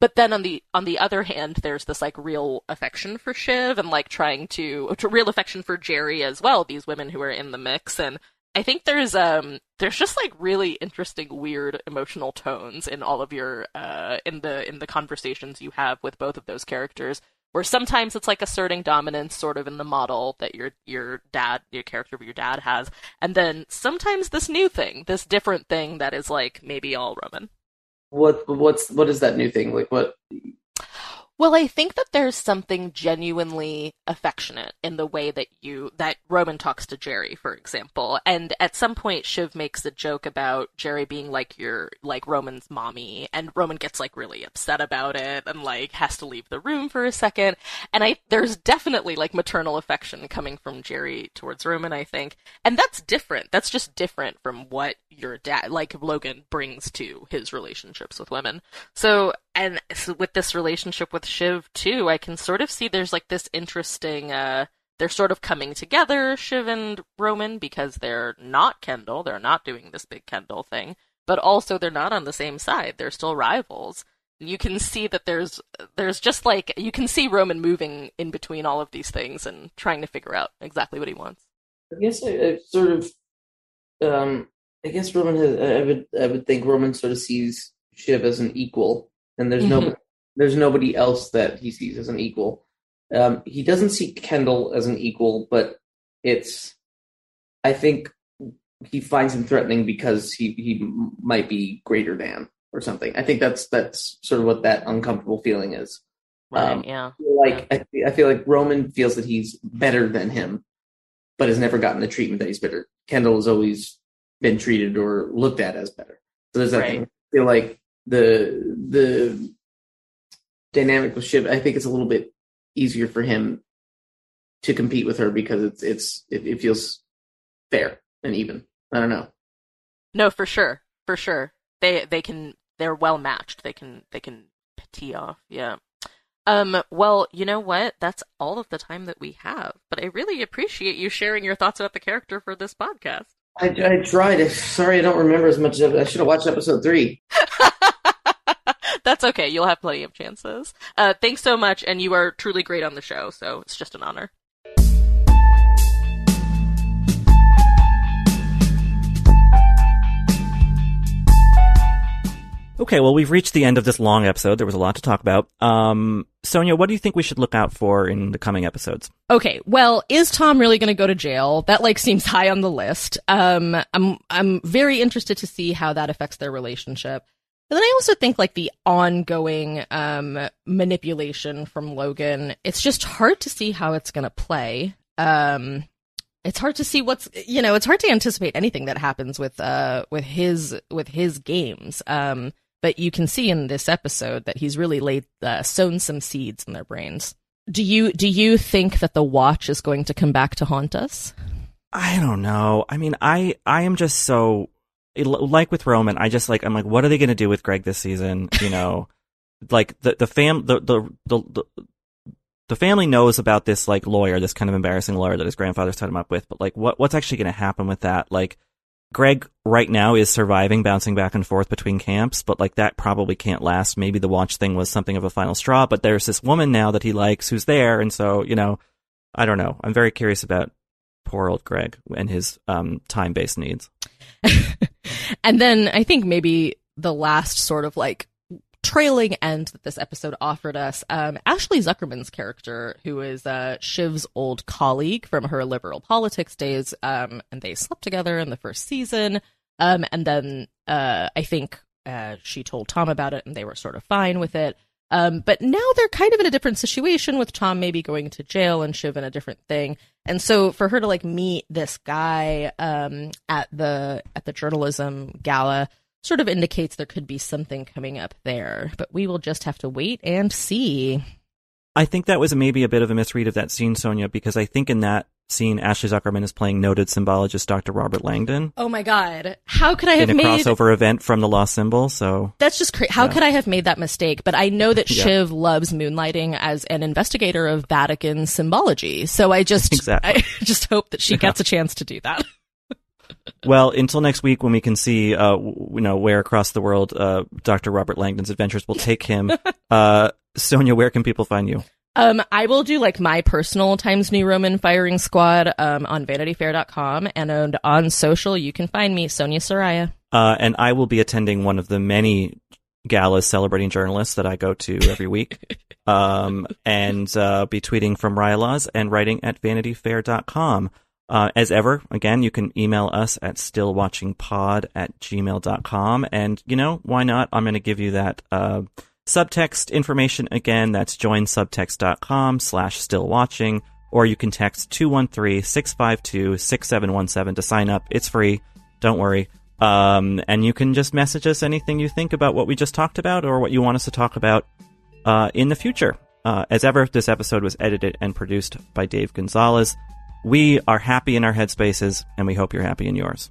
But then on the on the other hand, there's this like real affection for Shiv and like trying to, to real affection for Gerri as well. These women who are in the mix and I think there's um there's just like really interesting weird emotional tones in all of your uh in the in the conversations you have with both of those characters where sometimes it's like asserting dominance sort of in the model that your your dad your character of your dad has. And then sometimes this new thing this different thing that is like maybe all roman. What what's what is that new thing? Like what well, I think that there's something genuinely affectionate in the way that you that Roman talks to Gerri, for example. And at some point Shiv makes a joke about Gerri being like your like Roman's mommy, and Roman gets like really upset about it and like has to leave the room for a second. And I there's definitely like maternal affection coming from Gerri towards Roman, I think. And that's different. That's just different from what your dad like Logan brings to his relationships with women. So and so with this relationship with Shiv too, I can sort of see there's like this interesting uh they're sort of coming together, Shiv and Roman, because they're not Kendall, they're not doing this big Kendall thing, but also they're not on the same side. They're still rivals. You can see that there's there's just like you can see Roman moving in between all of these things and trying to figure out exactly what he wants. I guess I, I sort of um I guess Roman has I would I would think Roman sort of sees Shiv as an equal and there's mm-hmm. no there's nobody else that he sees as an equal. Um, he doesn't see Kendall as an equal, but it's I think he finds him threatening because he he might be greater than or something. I think that's that's sort of what that uncomfortable feeling is. Right. Um, yeah. Like I, I feel like Roman feels that he's better than him, but has never gotten the treatment that he's better. Kendall has always been treated or looked at as better. So there's that right. thing. I feel like the the dynamic with Shiv, I think it's a little bit easier for him to compete with her because it's it's it, it feels fair and even. I don't know. No, for sure, for sure. They they can they're well matched. They can they can tee off. Yeah. Um. Well, you know what? That's all of the time that we have. But I really appreciate you sharing your thoughts about the character for this podcast. I, I tried. Sorry, I don't remember as much. Of, I should have watched episode three. That's okay. You'll have plenty of chances. Uh, thanks so much, and you are truly great on the show. So it's just an honor. Okay, well, we've reached the end of this long episode. There was a lot to talk about. Um, Sonia, what do you think we should look out for in the coming episodes? Okay, well, is Tom really going to go to jail? That like seems high on the list. Um, I'm I'm very interested to see how that affects their relationship. But then I also think like the ongoing um manipulation from Logan. It's just hard to see how it's going to play. Um, it's hard to see what's you know it's hard to anticipate anything that happens with uh with his with his games. Um but you can see in this episode that he's really laid uh, sown some seeds in their brains. Do you do you think that the watch is going to come back to haunt us? I don't know. I mean, I I am just so like with Roman. I just like I'm like, what are they going to do with Greg this season? You know, like the the fam the the the. the the family knows about this like lawyer, this kind of embarrassing lawyer that his grandfather set him up with, but like what what's actually going to happen with that? Like Greg right now is surviving, bouncing back and forth between camps, but like that probably can't last. Maybe the watch thing was something of a final straw, but there's this woman now that he likes who's there, and so you know, I don't know. I'm very curious about poor old Greg and his um, time based needs. and then I think maybe the last sort of like trailing end that this episode offered us, um, Ashley Zukerman's character, who is uh, Shiv's old colleague from her liberal politics days, um, and they slept together in the first season. Um, and then uh, I think uh, she told Tom about it, and they were sort of fine with it. Um, but now they're kind of in a different situation with Tom maybe going to jail and Shiv in a different thing. And so for her to like meet this guy um, at the at the journalism gala sort of indicates there could be something coming up there, but we will just have to wait and see. I think that was maybe a bit of a misread of that scene, Sonia, because I think in that scene, Ashley Zukerman is playing noted symbologist Dr. Robert Langdon. Oh my god. How could I have in a made crossover event from the Lost Symbol, so That's just crazy. How Yeah. could I have made that mistake? But I know that Yeah. Shiv loves moonlighting as an investigator of Vatican symbology. So I just Exactly. I just hope that she Yeah. gets a chance to do that. Well, until next week when we can see, uh, you know, where across the world, uh, Dr. Robert Langdon's adventures will take him. uh, Sonia, where can people find you? Um, I will do like my personal Times New Roman firing squad um, on vanityfair.com and on, on social. You can find me, Sonia Saraiya. Uh, and I will be attending one of the many galas celebrating journalists that I go to every week. um, and, uh, be tweeting from rilaws and writing at vanityfair.com. Uh, as ever, again, you can email us at stillwatchingpod at gmail.com. And, you know, why not? I'm going to give you that, uh, subtext information again. That's joinsubtext.com slash still watching, Or you can text 213-652-6717 to sign up. It's free. Don't worry. Um, and you can just message us anything you think about what we just talked about or what you want us to talk about uh, in the future. Uh, as ever, this episode was edited and produced by Dave Gonzalez. We are happy in our headspaces, and we hope you're happy in yours.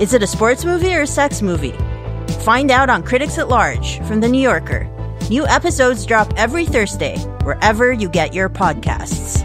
Is it a sports movie or a sex movie? Find out on Critics at Large from The New Yorker. New episodes drop every Thursday, wherever you get your podcasts.